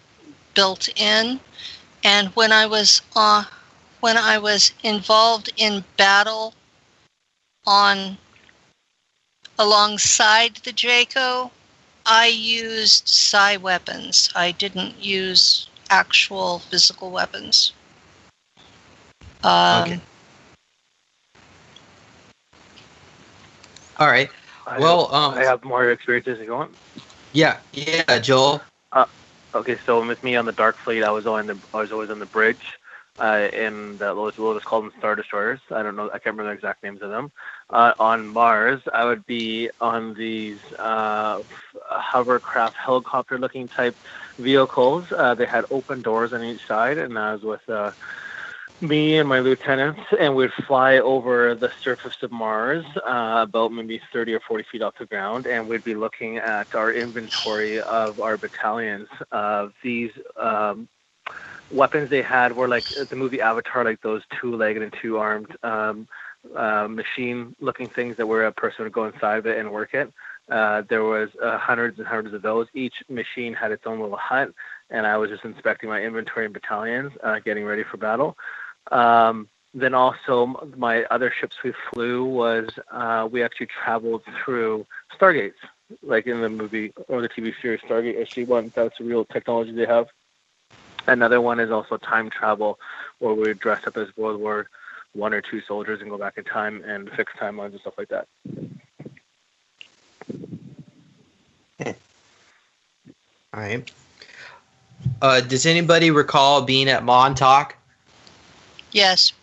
built in and when I was uh, when I was involved in battle on alongside the Draco I used psi weapons. I didn't use actual physical weapons. Um, Okay. All right. I Well, have, um, I have more experiences if you want. Yeah, yeah, Joel. Uh, okay, so with me on the Dark Fleet, I was on the I was always on the bridge, uh, in the what was called them Star Destroyers. I don't know, I can't remember the exact names of them. Uh, on Mars, I would be on these uh, hovercraft, helicopter-looking type vehicles. Uh, they had open doors on each side, and I was with uh, me and my lieutenants, and we'd fly over the surface of Mars, uh, about maybe 30 or 40 feet off the ground, and we'd be looking at our inventory of our battalions. Uh, these um, weapons they had were like the movie Avatar, like those two-legged and two-armed um, uh, machine-looking things that where a person would go inside of it and work it. Uh, there was uh, hundreds and hundreds of those. Each machine had its own little hut, and I was just inspecting my inventory and battalions, uh, getting ready for battle. Um, then also my other ships we flew was uh, we actually traveled through stargates, like in the movie or the TV series Stargate SG-1. That's a real technology they have. Another one is also time travel, where we dress up as World War One or two soldiers and go back in time and fix timelines and stuff like that. All right. Uh, does anybody recall being at Montauk? Yes.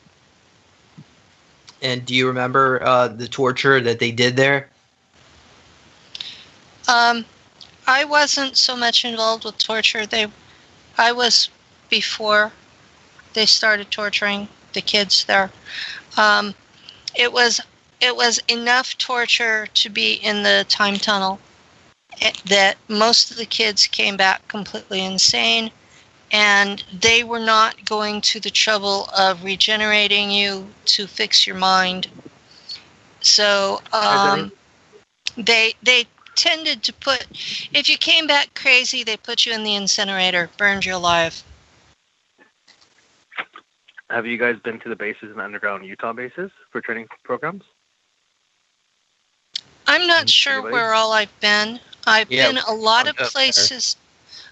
And do you remember uh, the torture that they did there? Um, I wasn't so much involved with torture. They, I was before they started torturing the kids there. Um, it was it was enough torture to be in the time tunnel eh, that most of the kids came back completely insane and they were not going to the trouble of regenerating you to fix your mind So um, they they tended to put if you came back crazy, they put you in the incinerator, burned you alive. Have you guys been to the bases in underground Utah bases for training programs? I'm not sure anybody? where all I've been. I've Yeah, been a lot of places. there.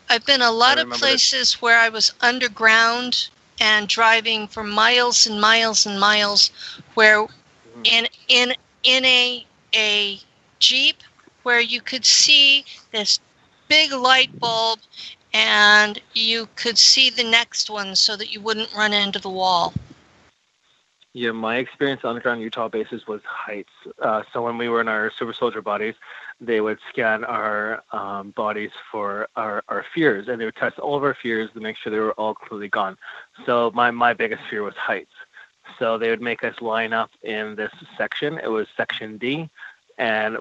I've been a lot of places where I was underground and driving for miles and miles and miles where Mm-hmm. in in in a a Jeep where you could see this big light bulb and you could see the next one so that you wouldn't run into the wall. Yeah, my experience on underground Utah bases was heights. Uh, so when we were in our super soldier bodies, they would scan our um, bodies for our, our fears, and they would test all of our fears to make sure they were all completely gone. So my my biggest fear was heights. So they would make us line up in this section. It was section D, and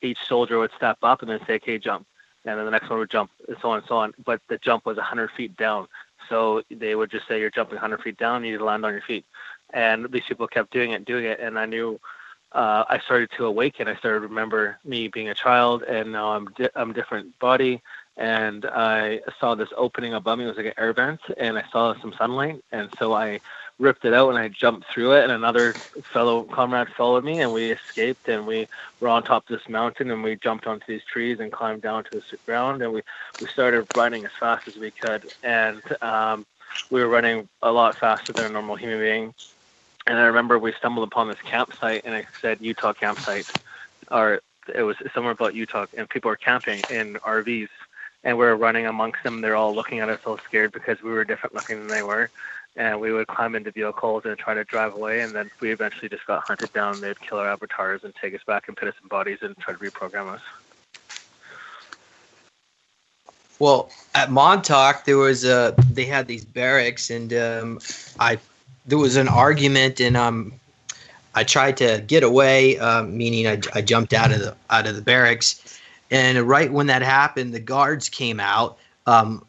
each soldier would step up and then say, "Okay, jump," and then the next one would jump, and so on and so on. But the jump was 100 feet down, so they would just say, "You're jumping 100 feet down. You need to land on your feet." And these people kept doing it, doing it, and I knew uh, I started to awaken. I started to remember me being a child, and now I'm di- I'm different body, and I saw this opening above me. It was like an air vent, and I saw some sunlight, and so I ripped it out and I jumped through it, and another fellow comrade followed me, and we escaped, and we were on top of this mountain, and we jumped onto these trees and climbed down to the ground, and we we started running as fast as we could, and um, we were running a lot faster than a normal human being. And I remember we stumbled upon this campsite, and it said Utah campsite, or it was somewhere about Utah, and people were camping in RVs, and we were running amongst them. They're all looking at us, all scared because we were different looking than they were. And we would climb into vehicles and try to drive away, and then we eventually just got hunted down. They'd kill our avatars and take us back and put us in bodies and try to reprogram us. Well, at Montauk, there was a they had these barracks, and um, I there was an argument, and um, I tried to get away, um, meaning I, I jumped out of the out of the barracks, and right when that happened, the guards came out, um,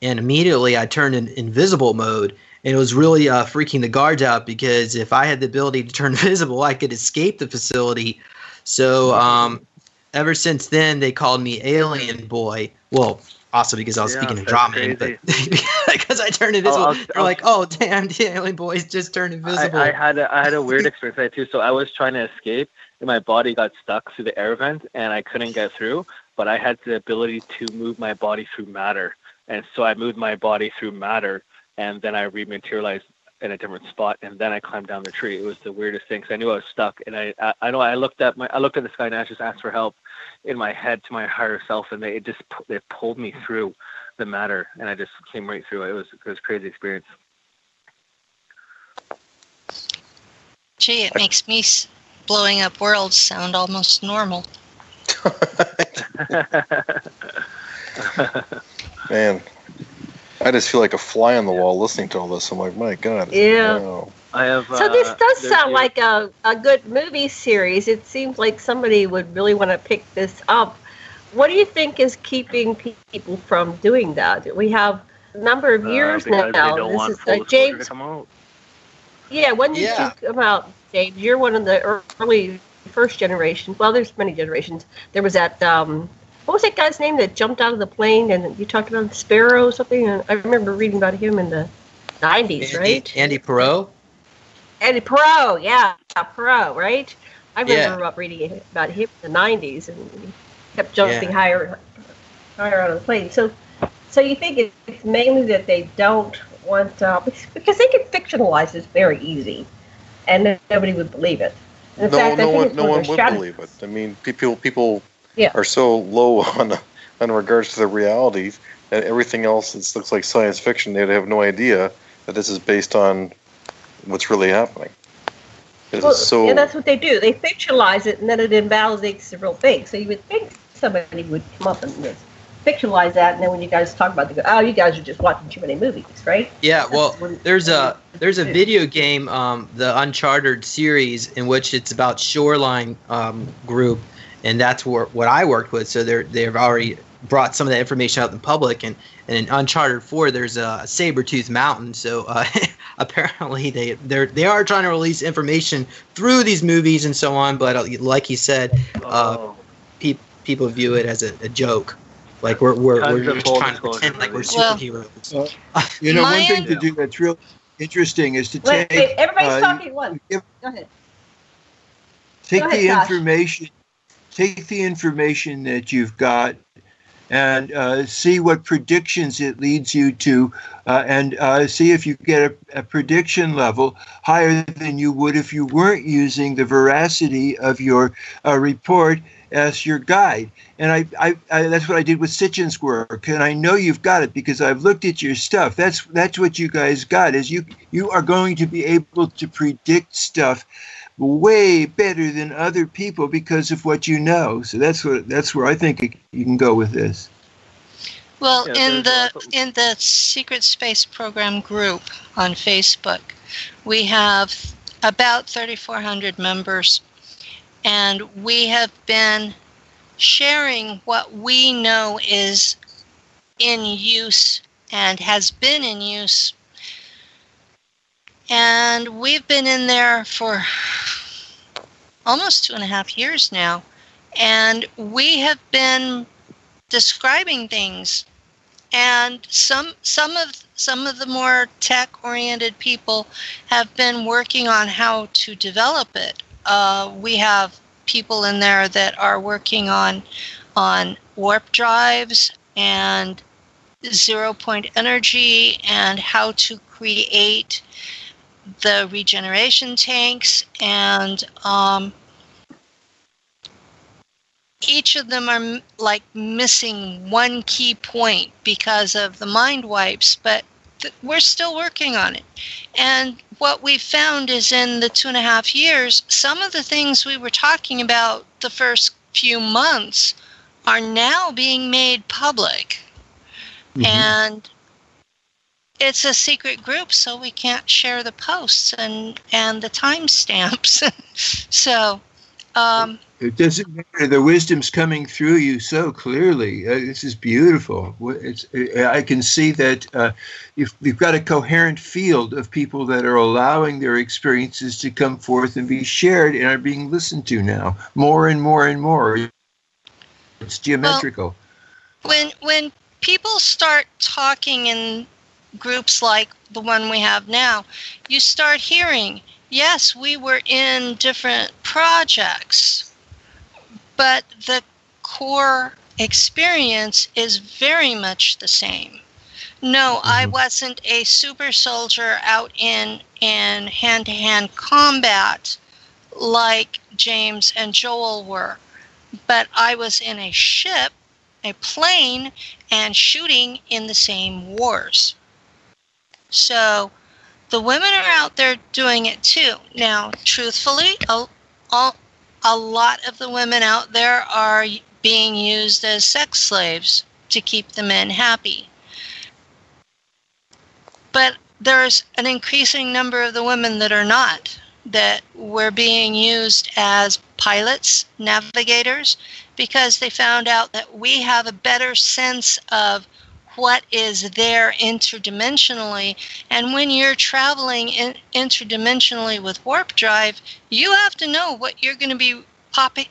and immediately I turned in invisible mode, and it was really uh, freaking the guards out because if I had the ability to turn visible, I could escape the facility. So um, ever since then, they called me Alien Boy. Well, also because I was Yeah, speaking in drama, but because I turned invisible, oh, I'll- they're I'll- oh, like, "Oh, damn, the Alien Boy's just turned invisible." I, I had a, I had a weird experience that too. So I was trying to escape, and my body got stuck through the air vent, and I couldn't get through. But I had the ability to move my body through matter, and so I moved my body through matter, and then I rematerialized in a different spot, and then I climbed down the tree. It was the weirdest thing because I knew I was stuck, and I, I, I know I looked at my, I looked at the sky, and I just asked for help in my head to my higher self, and they it just pu- they pulled me through the matter, and I just came right through it. It was it was a crazy experience. Gee, it makes me blowing up worlds sound almost normal. Man, I just feel like a fly on the wall listening to all this. I'm like, my God. Yeah. wow. I have. So this uh, does there's sound you- like a, a good movie series. It seems like somebody would really want to pick this up. What do you think is keeping people from doing that? We have a number of uh, years because now. They don't This want is full uh, James. to come out. Yeah, when did Yeah. you come out, James? You're one of the early first generation. Well, there's many generations. There was that. Um, what was that guy's name that jumped out of the plane and you talked about Sparrow or something? And I remember reading about him in the 90s, Andy, right? Andy Perot. Eddie Pro, yeah, Pro, right? I remember Yeah. about reading about him in the '90s, and he kept jumping Yeah. higher, higher out of the plane. So, so you think it's mainly that they don't want uh, because they can fictionalize this very easy, and nobody would believe it. And in no, fact, no one, no one of one their would believe it. I mean, people, people Yeah. are so low on, on regards to the reality that everything else that looks like science fiction, they'd have no idea that this is based on what's really happening. It's Well, so yeah, that's what they do. They fictionalize it, and then it invalidates the real thing. So you would think somebody would come up and just fictionalize that, and then when you guys talk about it, they go, "Oh, you guys are just watching too many movies, right?" Yeah, well, what there's a there's a video game, um, the Uncharted series, in which it's about Shoreline um, Group, and that's where what I worked with. So they're they've already brought some of that information out in public, and and in Uncharted Four, there's a saber tooth mountain. So uh, apparently they they're they are trying to release information through these movies and so on. But uh, like he said, uh, pe- people view it as a, a joke. Like we're we're, Tons we're just trying to pretend like we're Well- superheroes. You know, one thing to do that's real interesting is to Wait, take wait, everybody's uh, talking at once. Go ahead. take Go ahead, the Josh. information take the information that you've got and uh, see what predictions it leads you to uh, and uh, see if you get a, a prediction level higher than you would if you weren't using the veracity of your uh, report as your guide. And I, I, I that's what i did with sitchin's work and i know you've got it because i've looked at your stuff. That's that's what you guys got is you you are going to be able to predict stuff way better than other people because of what you know. So that's what that's where I think you can go with this. Well, Yeah, in there's the in the Secret Space Program group on Facebook, we have about 3,400 members, and we have been sharing what we know is in use and has been in use. And we've been in there for almost two and a half years now. And we have been describing things and some some of some of the more tech oriented people have been working on how to develop it uh, we have people in there that are working on on warp drives and zero point energy and how to create the regeneration tanks and um, each of them are m- like missing one key point because of the mind wipes, but th- we're still working on it. And what we found is in the two and a half years, some of the things we were talking about the first few months are now being made public. And it's a secret group, so we can't share the posts and, and the timestamps. so, um, It doesn't matter. The wisdom's coming through you so clearly. Uh, this is beautiful. It's, I can see that uh, you've, you've got a coherent field of people that are allowing their experiences to come forth and be shared and are being listened to now more and more and more. It's geometrical. when when people start talking in groups like the one we have now, you start hearing, yes, we were in different projects, but the core experience is very much the same. No, I mm-hmm. wasn't a super soldier out in in hand-to-hand combat like James and Joel were, but I was in a ship a plane and shooting in the same wars. So the women are out there doing it too. Now, truthfully, a, a, a lot of the women out there are being used as sex slaves to keep the men happy. But there's an increasing number of the women that are not, that were being used as pilots, navigators, because they found out that we have a better sense of what is there interdimensionally. And when you're traveling in, interdimensionally with warp drive, you have to know what you're going to be popping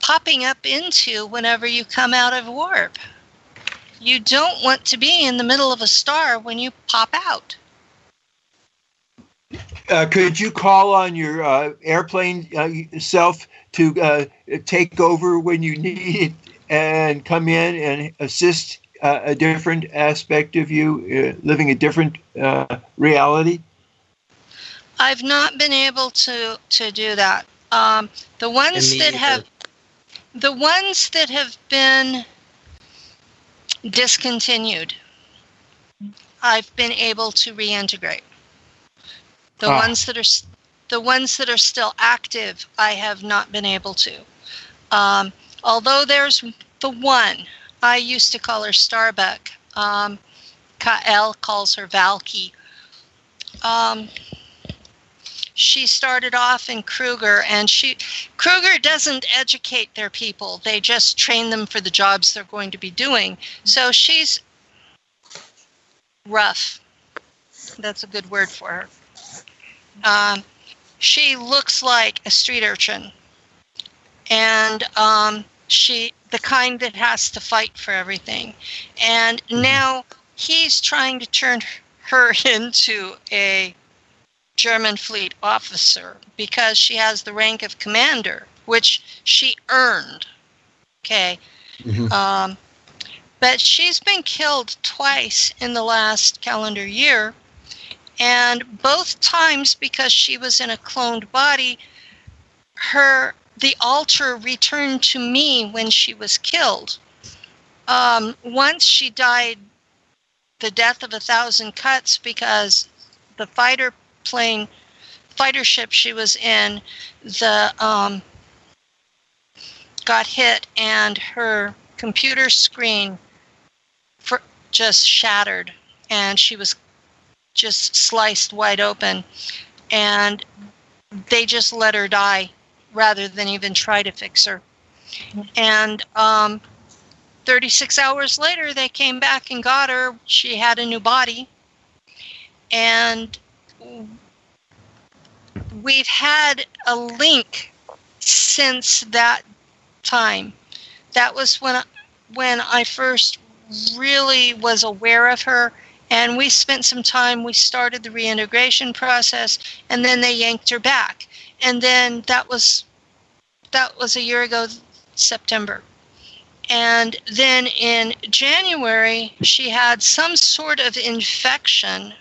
popping up into whenever you come out of warp. You don't want to be in the middle of a star when you pop out. Uh, could you call on your uh, airplane uh, self to uh, take over when you need it and come in and assist uh, a different aspect of you, uh, living a different uh, reality? I've not been able to to do that. Um, the ones me that have the ones that have been discontinued, I've been able to reintegrate. The Ah. ones that are the ones that are still active, I have not been able to. Um, although there's the one I used to call her Starbuck. Um, Kael calls her Valky. Um, she started off in Kruger, and she Kruger doesn't educate their people; they just train them for the jobs they're going to be doing. So she's rough. That's a good word for her. Um, she looks like a street urchin, and um, she the kind that has to fight for everything. And now he's trying to turn her into a German fleet officer because she has the rank of commander, which she earned. Okay. Um, but she's been killed twice in the last calendar year, and both times because she was in a cloned body, her the alter returned to me when she was killed. Um, once she died the death of a thousand cuts because the fighter plane fighter ship she was in the um, got hit and her computer screen for, just shattered and she was just sliced wide open and they just let her die rather than even try to fix her. And um, 36 hours later they came back and got her. She had a new body. And we've had a link since that time. That was when when I first really was aware of her and we spent some time we started the reintegration process and then they yanked her back and then that was that was a year ago September and then in January she had some sort of infection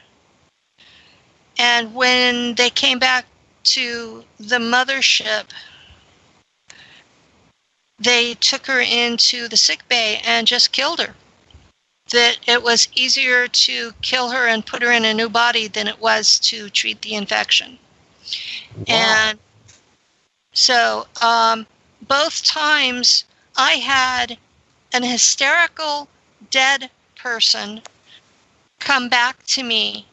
and when they came back to the mothership they took her into the sick bay and just killed her. That it was easier to kill her and put her in a new body than it was to treat the infection. And so, um, both times I had an hysterical dead person come back to me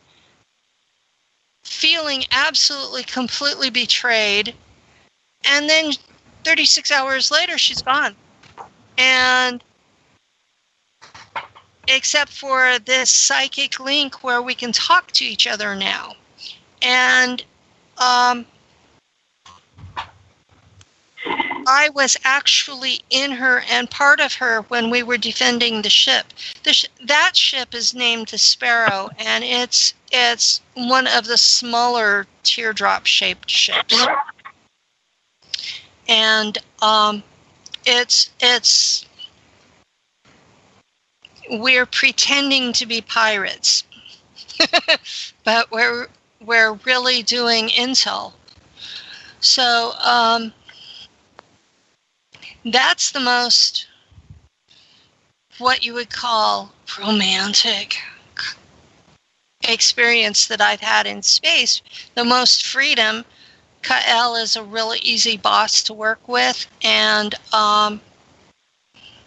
feeling absolutely completely betrayed and then 36 hours later, she's gone. And except for this psychic link where we can talk to each other now. And um, I was actually in her and part of her when we were defending the ship. The sh- that ship is named the Sparrow, and it's it's one of the smaller teardrop shaped ships and um, it's it's we're pretending to be pirates, but we're we're really doing intel. So um, that's the most what you would call romantic experience that I've had in space. The most freedom Kael is a really easy boss to work with, and um,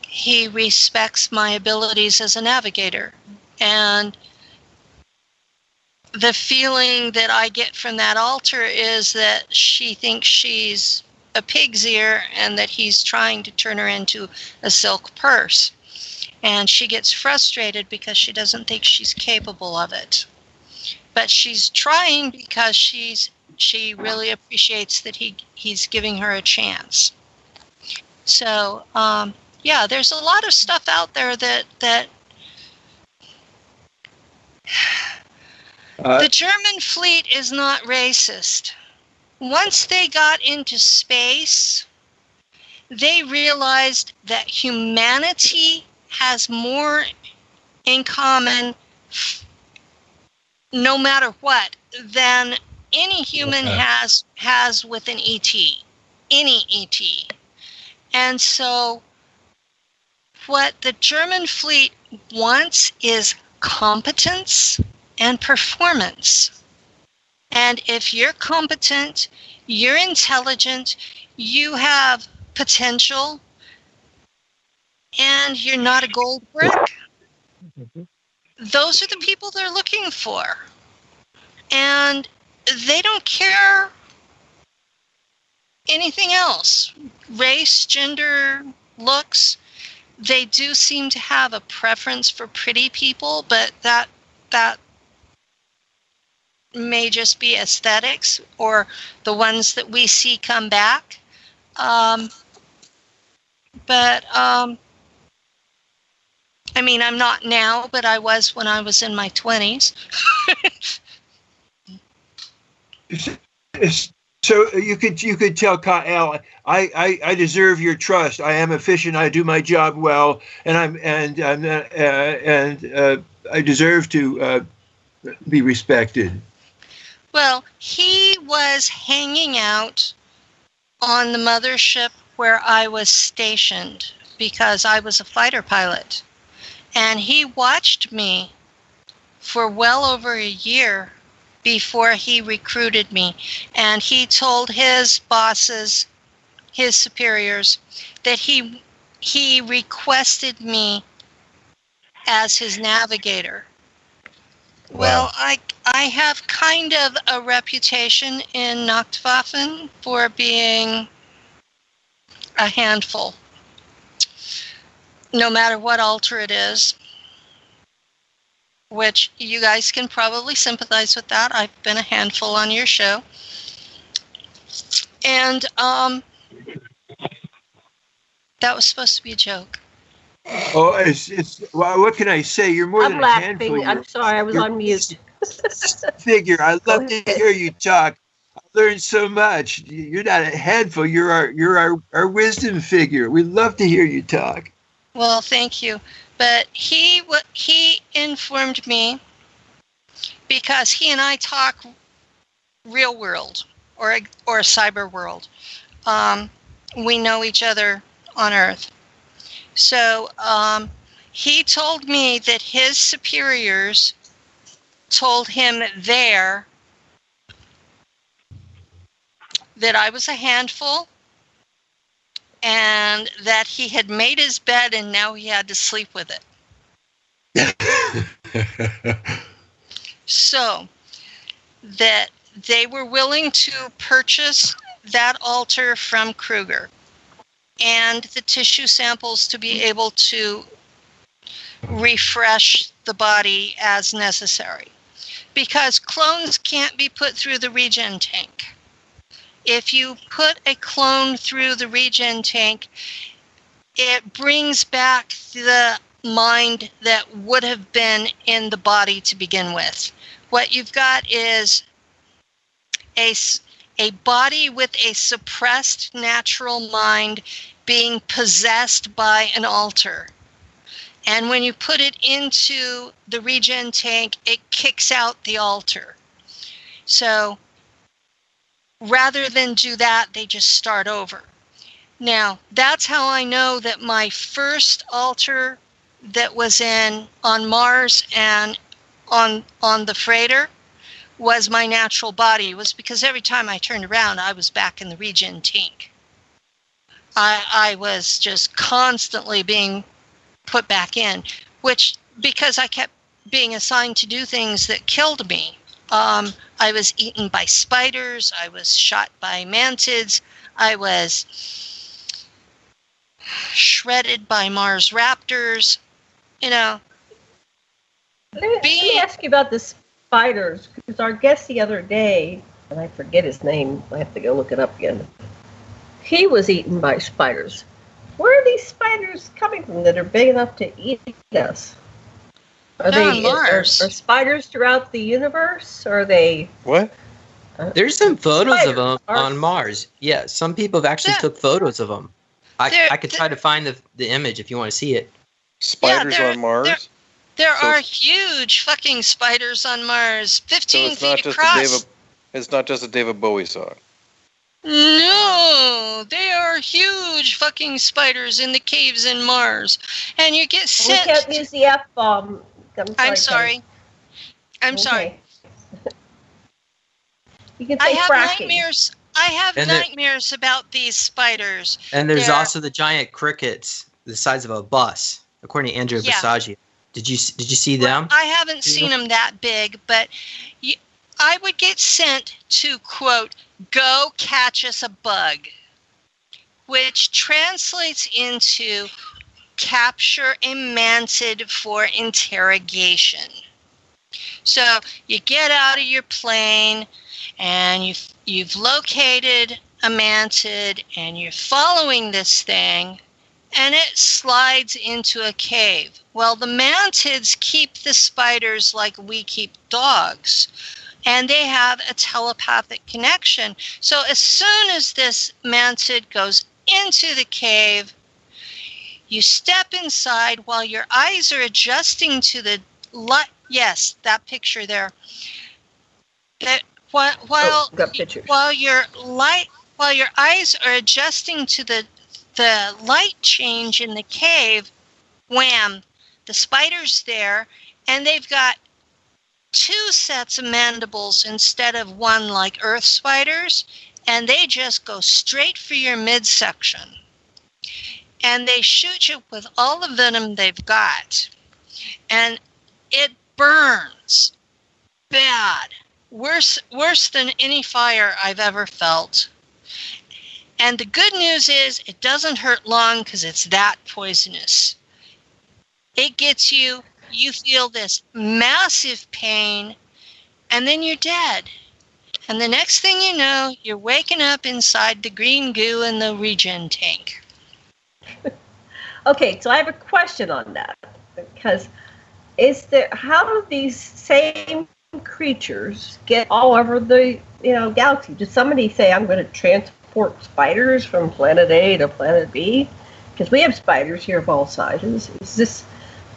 he respects my abilities as a navigator. And the feeling that I get from that alter is that she thinks she's a pig's ear and that he's trying to turn her into a silk purse. And she gets frustrated because she doesn't think she's capable of it. But she's trying because she's she really appreciates that he he's giving her a chance. So um, yeah, there's a lot of stuff out there that that Uh, the German fleet is not racist. Once they got into space, they realized that humanity has more in common no matter what than any human Okay. has has with an ET, any ET. And so what the German fleet wants is competence and performance. And if you're competent, you're intelligent, you have potential, and you're not a gold brick, those are the people they're looking for. And they don't care anything else race, gender, looks. They do seem to have a preference for pretty people, but that that may just be aesthetics or the ones that we see come back. Um, but um, I mean, I'm not now, but I was when I was in my 20s. It's- So you could you could tell Kael, I, I, I deserve your trust. I am efficient. I do my job well, and I'm and I'm uh, and uh, I deserve to uh, be respected. Well, he was hanging out on the mothership where I was stationed because I was a fighter pilot. And he watched me for well over a year before he recruited me. And he told his bosses, his superiors, that he he requested me as his navigator. Well, I I have kind of a reputation in Nachtwaffen for being a handful. No matter what alter it is, which you guys can probably sympathize with that. I've been a handful on your show. And um that was supposed to be a joke. Oh, it's it's well, what can I say? You're more I'm than a handful. laughing. I'm sorry, I was you're on mute. figure. I love to hear you talk. I learned so much. You're not a handful. You're our you're our, our wisdom figure. We love to hear you talk. Well, thank you. But he wa he informed me because he and I talk real world or or cyber world. Um, we know each other on Earth. So um, he told me that his superiors told him there that I was a handful and that he had made his bed and now he had to sleep with it. So that they were willing to purchase that alter from Kruger and the tissue samples to be able to refresh the body as necessary. Because clones can't be put through the regen tank. If you put a clone through the regen tank, it brings back the mind that would have been in the body to begin with. What you've got is a, a body with a suppressed natural mind being possessed by an alter. And when you put it into the regen tank, it kicks out the alter. So rather than do that, they just start over. Now, that's how I know that my first alter that was in on Mars and on on the freighter was my natural body was because every time I turned around I was back in the regen tank. I I was just constantly being put back in, which because I kept being assigned to do things that killed me. Um, I was eaten by spiders. I was shot by mantids. I was shredded by Mars raptors. You know, Let me, let me ask you about the spiders, because our guest the other day, and I forget his name, I have to go look it up again. He was eaten by spiders. Where are these spiders coming from that are big enough to eat us? Are They're they Mars. Are, are spiders throughout the universe? Or are they? What? Uh, There's some photos of them are- on Mars. Yeah, some people have actually Yeah. took photos of them. I, I could try to find the, the image if you want to see it. Spiders they're- on Mars. There So- are huge fucking spiders on Mars, 15 it's not feet across. David. It's not just a David Bowie song. No, they are huge fucking spiders in the caves in Mars, and you get We sent. can't use the F bomb. I'm sorry. I'm sorry. I'm sorry. You can I have fracking. nightmares. I have And there- nightmares about these spiders. And there's They're- also the giant crickets the size of a bus, according to Andrew Yeah. Basiago. Did you did you see them? I haven't Yeah. seen them that big, but you, I would get sent to quote, "Go catch us a bug," which translates into capture a mantid for interrogation. So you get out of your plane and you've, you've located a mantid and you're following this thing and it slides into a cave. Well, the mantids keep the spiders like we keep dogs, and they have a telepathic connection. So as soon as this mantid goes into the cave, you step inside while your eyes are adjusting to the light. Yes, that picture there. That oh, while while, Oh, while your light while your eyes are adjusting to the the light change in the cave, wham, the spider's there, and they've got two sets of mandibles instead of one like earth spiders, and they just go straight for your midsection. And they shoot you with all the venom they've got. And it burns bad. Worse worse than any fire I've ever felt. And the good news is it doesn't hurt long because it's that poisonous. It gets you, you feel this massive pain, and then you're dead. And the next thing you know, you're waking up inside the green goo in the regen tank. Okay, so I have a question on that because is there how do these same creatures get all over the you know galaxy? Did somebody say I'm going to transport spiders from planet A to planet B? Because we have spiders here of all sizes. Is this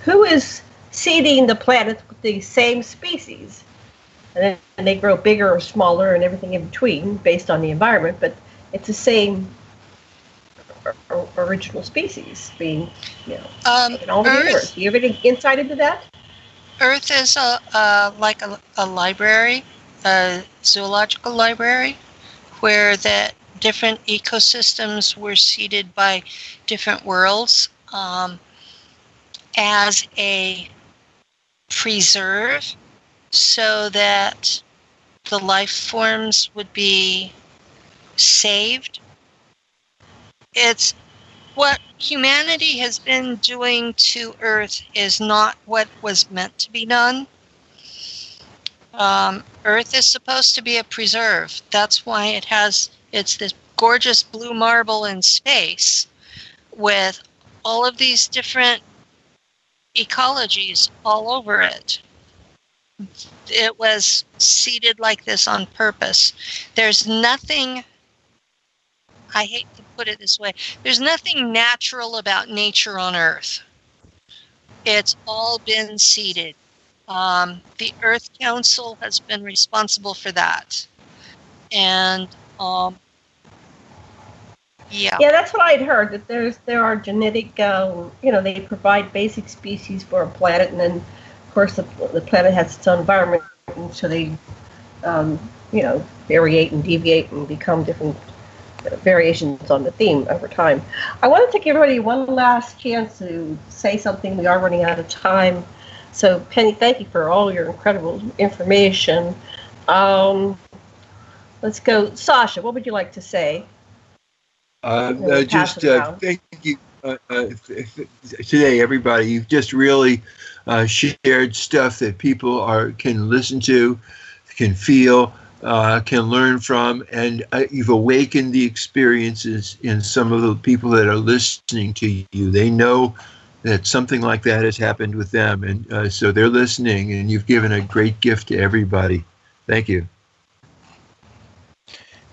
who is seeding the planet with the same species? And then and they grow bigger or smaller and everything in between based on the environment, but it's the same original species being, you know, Um, in all the Earth- universe. Do you have any insight into that? Earth is a, like a, a library, a zoological library, where the different ecosystems were seeded by different worlds um, as a preserve, so that the life forms would be saved. It's what humanity has been doing to Earth is not what was meant to be done. Um, Earth is supposed to be a preserve. That's why it has it's this gorgeous blue marble in space with all of these different ecologies all over it. It was seeded like this on purpose. There's nothing I hate to put it this way. There's nothing natural about nature on Earth. It's all been seeded. Um, the Earth Council has been responsible for that. And um, yeah. Yeah, that's what I'd heard. That there's there are genetic, um, you know, they provide basic species for a planet, and then of course the, the planet has its own environment, and so they, um, you know, variate and deviate and become different uh, variations on the theme over time. I wanted to give everybody one last chance to say something. We are running out of time, so Penny, thank you for all your incredible information. Um, let's go, Sasha. What would you like to say? Uh, uh, just uh, thank you uh, uh, today, everybody. You've just really uh, shared stuff that people are can listen to, can feel, uh, can learn from, and uh, you've awakened the experiences in some of the people that are listening to you. They know that something like that has happened with them, and uh, so they're listening. And you've given a great gift to everybody. Thank you.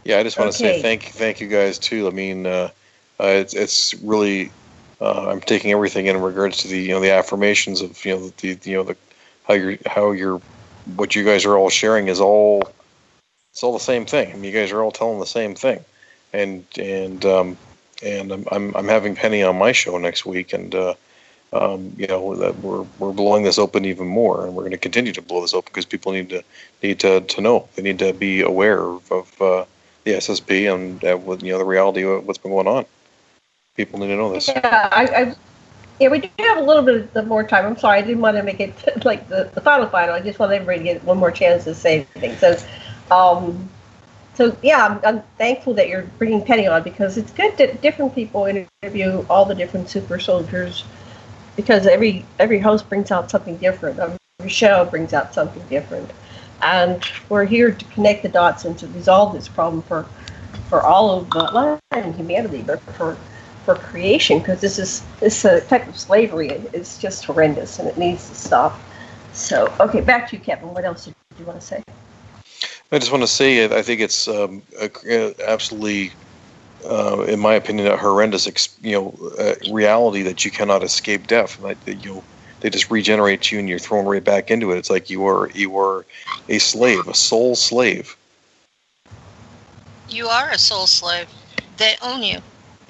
Yeah, I just want to say thank thank you guys too. I mean, uh, uh, it's it's really uh, I'm taking everything in regards to the you know the affirmations of you know the, the you know the how you're how you're what you guys are all sharing is all it's all the same thing. I mean, you guys are all telling the same thing, and and um, and I'm, I'm I'm having Penny on my show next week, and uh, um, you know that we're we're blowing this open even more, and we're going to continue to blow this open because people need to need to, to know. They need to be aware of, of uh, the SSP and uh, what you know the reality of what's been going on. People need to know this. Yeah, I, I, yeah, we do have a little bit of more time. I'm sorry, I didn't want to make it like the, the final final. I just want everybody to get one more chance to say things. So, um, so yeah, I'm, I'm thankful that you're bringing Penny on because it's good that different people interview all the different super soldiers because every every host brings out something different. I'm show brings out something different. And we're here to connect the dots and to resolve this problem for for all of uh, even humanity, but for for creation, because this is this uh, type of slavery is just horrendous and it needs to stop. So, okay, back to you, Kevin. What else did you want to say? I just want to say I think it's um, a absolutely, uh, in my opinion, a horrendous you know uh, reality that you cannot escape death. Like that you they just regenerate you and you're thrown right back into it. It's like you are you are a slave, a soul slave. You are a soul slave. They own you,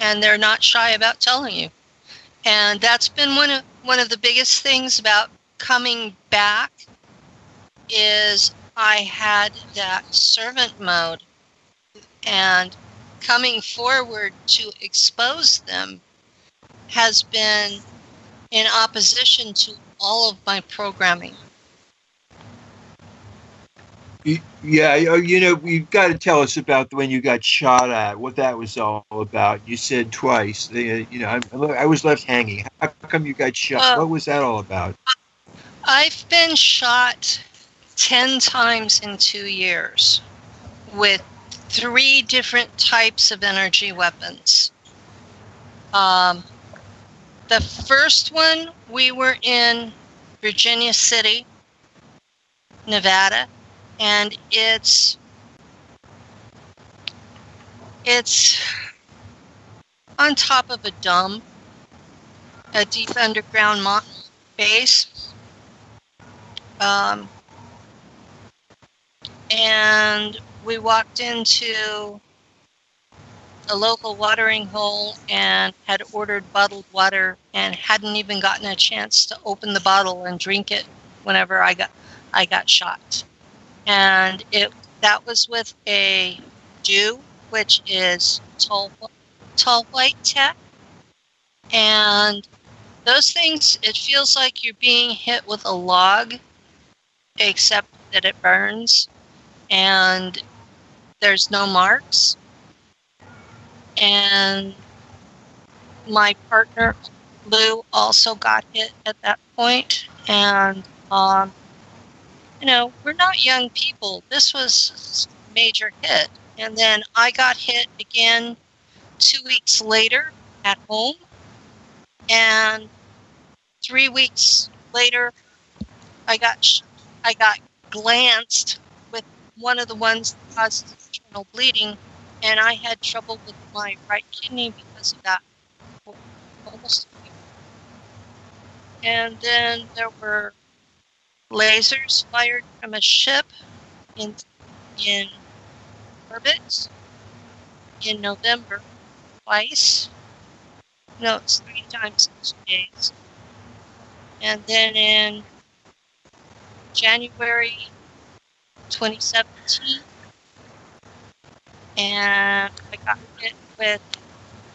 and they're not shy about telling you. And that's been one of one of the biggest things about coming back is I had that servant mode and coming forward to expose them has been in opposition to all of my programming. Yeah, you know, you've got to tell us about when you got shot at, what that was all about. You said twice. You know, I, was left hanging. How come you got shot? Well- what was that all about? I've been shot 10 times in two years with three different types of energy weapons. Um, the first one, we were in Virginia City, Nevada, and it's it's on top of a dome, a deep underground mo- base. Um, and we walked into a local watering hole and had ordered bottled water and hadn't even gotten a chance to open the bottle and drink it whenever I got I got shot. And it that was with a Jew, which is tall tall white tech. And those things it feels like you're being hit with a log except that it burns and there's no marks. And my partner Lou also got hit at that point, and um, you know we're not young people. This was a major hit, and then I got hit again two weeks later at home, and three weeks later I got I got glanced with one of the ones that caused internal bleeding, and I had trouble with my right kidney because of that. And then there were lasers fired from a ship in in orbit in November twice. No, it's three times in two days. And then in January 2017. And I got hit with,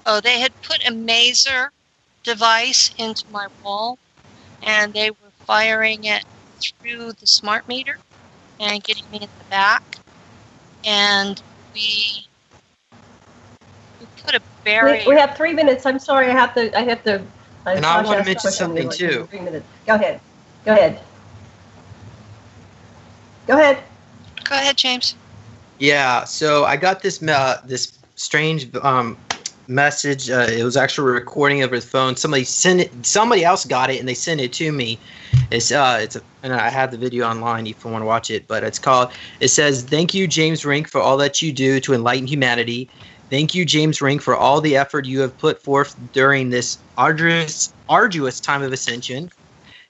oh, they had put a maser device into my wall and they were firing it through the smart meter and getting me in the back. And we, we put a barrier. We, we have three minutes. I'm sorry. I have to. I have to. uh, And I wanna mention something, Like, too. Three minutes. Go ahead. Go ahead. Go ahead. Go ahead, James. Yeah, so I got this uh, this strange um, message. Uh, it was actually a recording over the phone. Somebody sent it. Somebody else got it, and they sent it to me. It's uh, it's a, and I have the video online if you want to watch it. But it's called. It says, "Thank you, James Rink, for all that you do to enlighten humanity. Thank you, James Rink, for all the effort you have put forth during this arduous arduous time of ascension.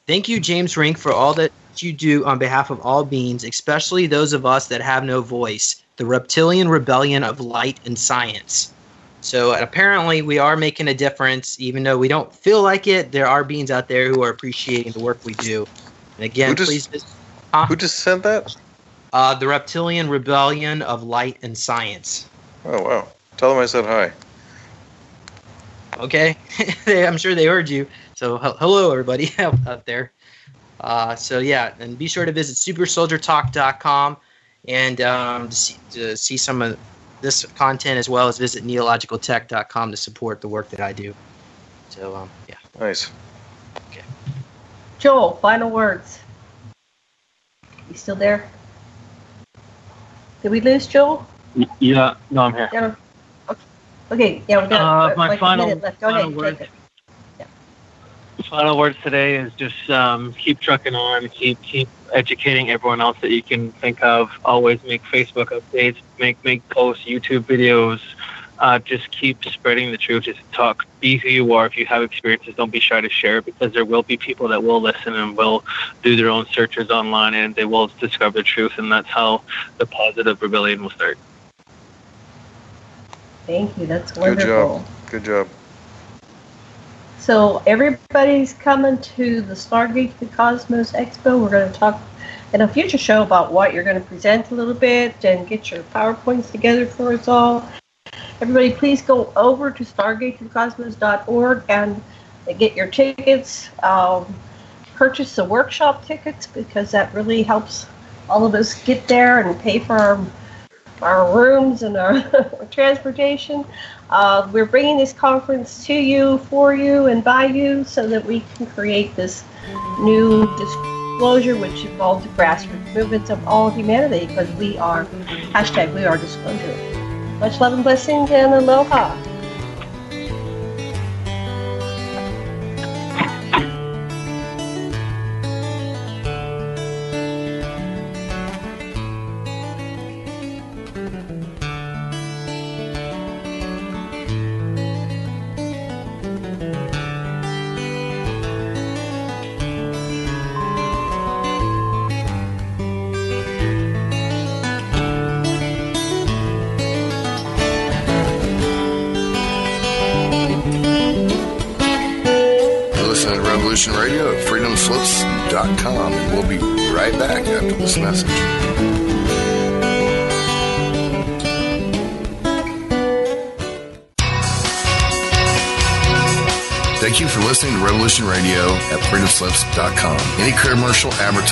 Thank you, James Rink, for all that you do on behalf of all beings, especially those of us that have no voice, the reptilian rebellion of light and science. So apparently, we are making a difference, even though we don't feel like it. There are beings out there who are appreciating the work we do. And again, Who just- please visit Who just sent that? uh, the reptilian rebellion of light and science. Oh wow! Tell them I said hi. Okay, I'm sure they heard you. So hello, everybody out there. Uh, so yeah, and be sure to visit supersoldiertalk.com and um, to, see, to see some of this content as well as visit neologicaltech.com to support the work that I do. So um, yeah, Nice. Okay. Joel, final words. You still there? Did we lose Joel? Yeah, no, I'm here. Yeah. Okay. Okay. Yeah, we got Uh, my like final- a minute left. Go final ahead. words. Take it. Final words today is just um, keep trucking on, keep keep educating everyone else that you can think of. Always make Facebook updates, make make posts, YouTube videos. Uh, just keep spreading the truth. Just talk. Be who you are. If you have experiences, don't be shy to share because there will be people that will listen and will do their own searches online and they will discover the truth. And that's how the positive rebellion will start. Thank you. That's wonderful. Good job. Good job. So everybody's coming to the Stargate to the Cosmos Expo. We're going to talk in a future show about what you're going to present a little bit and get your PowerPoints together for us all. Everybody, please go over to stargatetothecosmos.org and get your tickets. Um, purchase the workshop tickets because that really helps all of us get there and pay for our, our rooms and our transportation. Uh, we're bringing this conference to you, for you, and by you so that we can create this new disclosure which involves the grassroots movements of all humanity because we are, hashtag we are disclosure. Much love and blessings and aloha.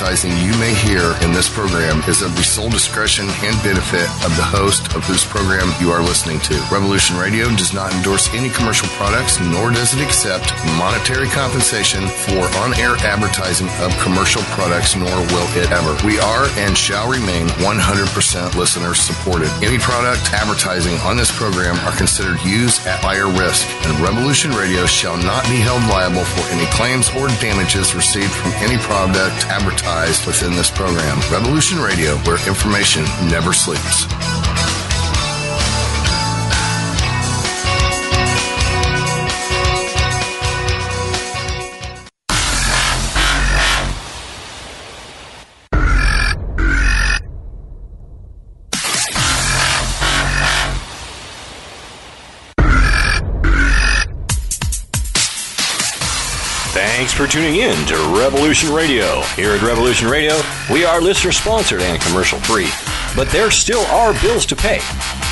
Advertising you may hear in this program is of the sole discretion and benefit of the host of whose program you are listening to. Revolution Radio does not endorse any commercial products, nor does it accept monetary compensation for on-air advertising of commercial products, nor will it ever. We are and shall remain 100% listener supported. Any product advertising on this program are considered used at higher risk, and Revolution Radio shall not be held liable for any claims or damages received from any product advertised within this program. Revolution Radio, where information never sleeps. For tuning in to Revolution Radio. Here at Revolution Radio, we are listener sponsored and commercial free, but there still are bills to pay.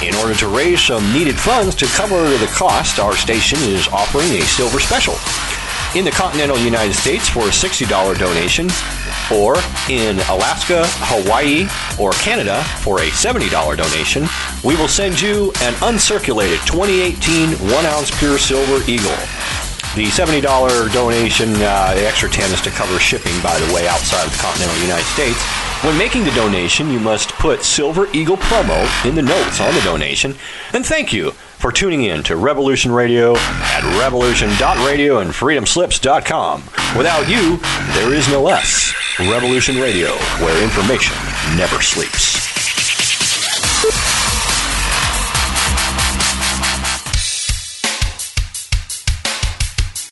In order to raise some needed funds to cover the cost, our station is offering a silver special. In the continental United States for a $60 donation, or in Alaska, Hawaii, or Canada for a $70 donation, we will send you an uncirculated 2018 1 ounce pure silver eagle. The $70 donation, uh, the extra 10 is to cover shipping, by the way, outside of the continental United States. When making the donation, you must put Silver Eagle promo in the notes on the donation. And thank you for tuning in to Revolution Radio at revolution.radio and freedomslips.com. Without you, there is no us. Revolution Radio, where information never sleeps.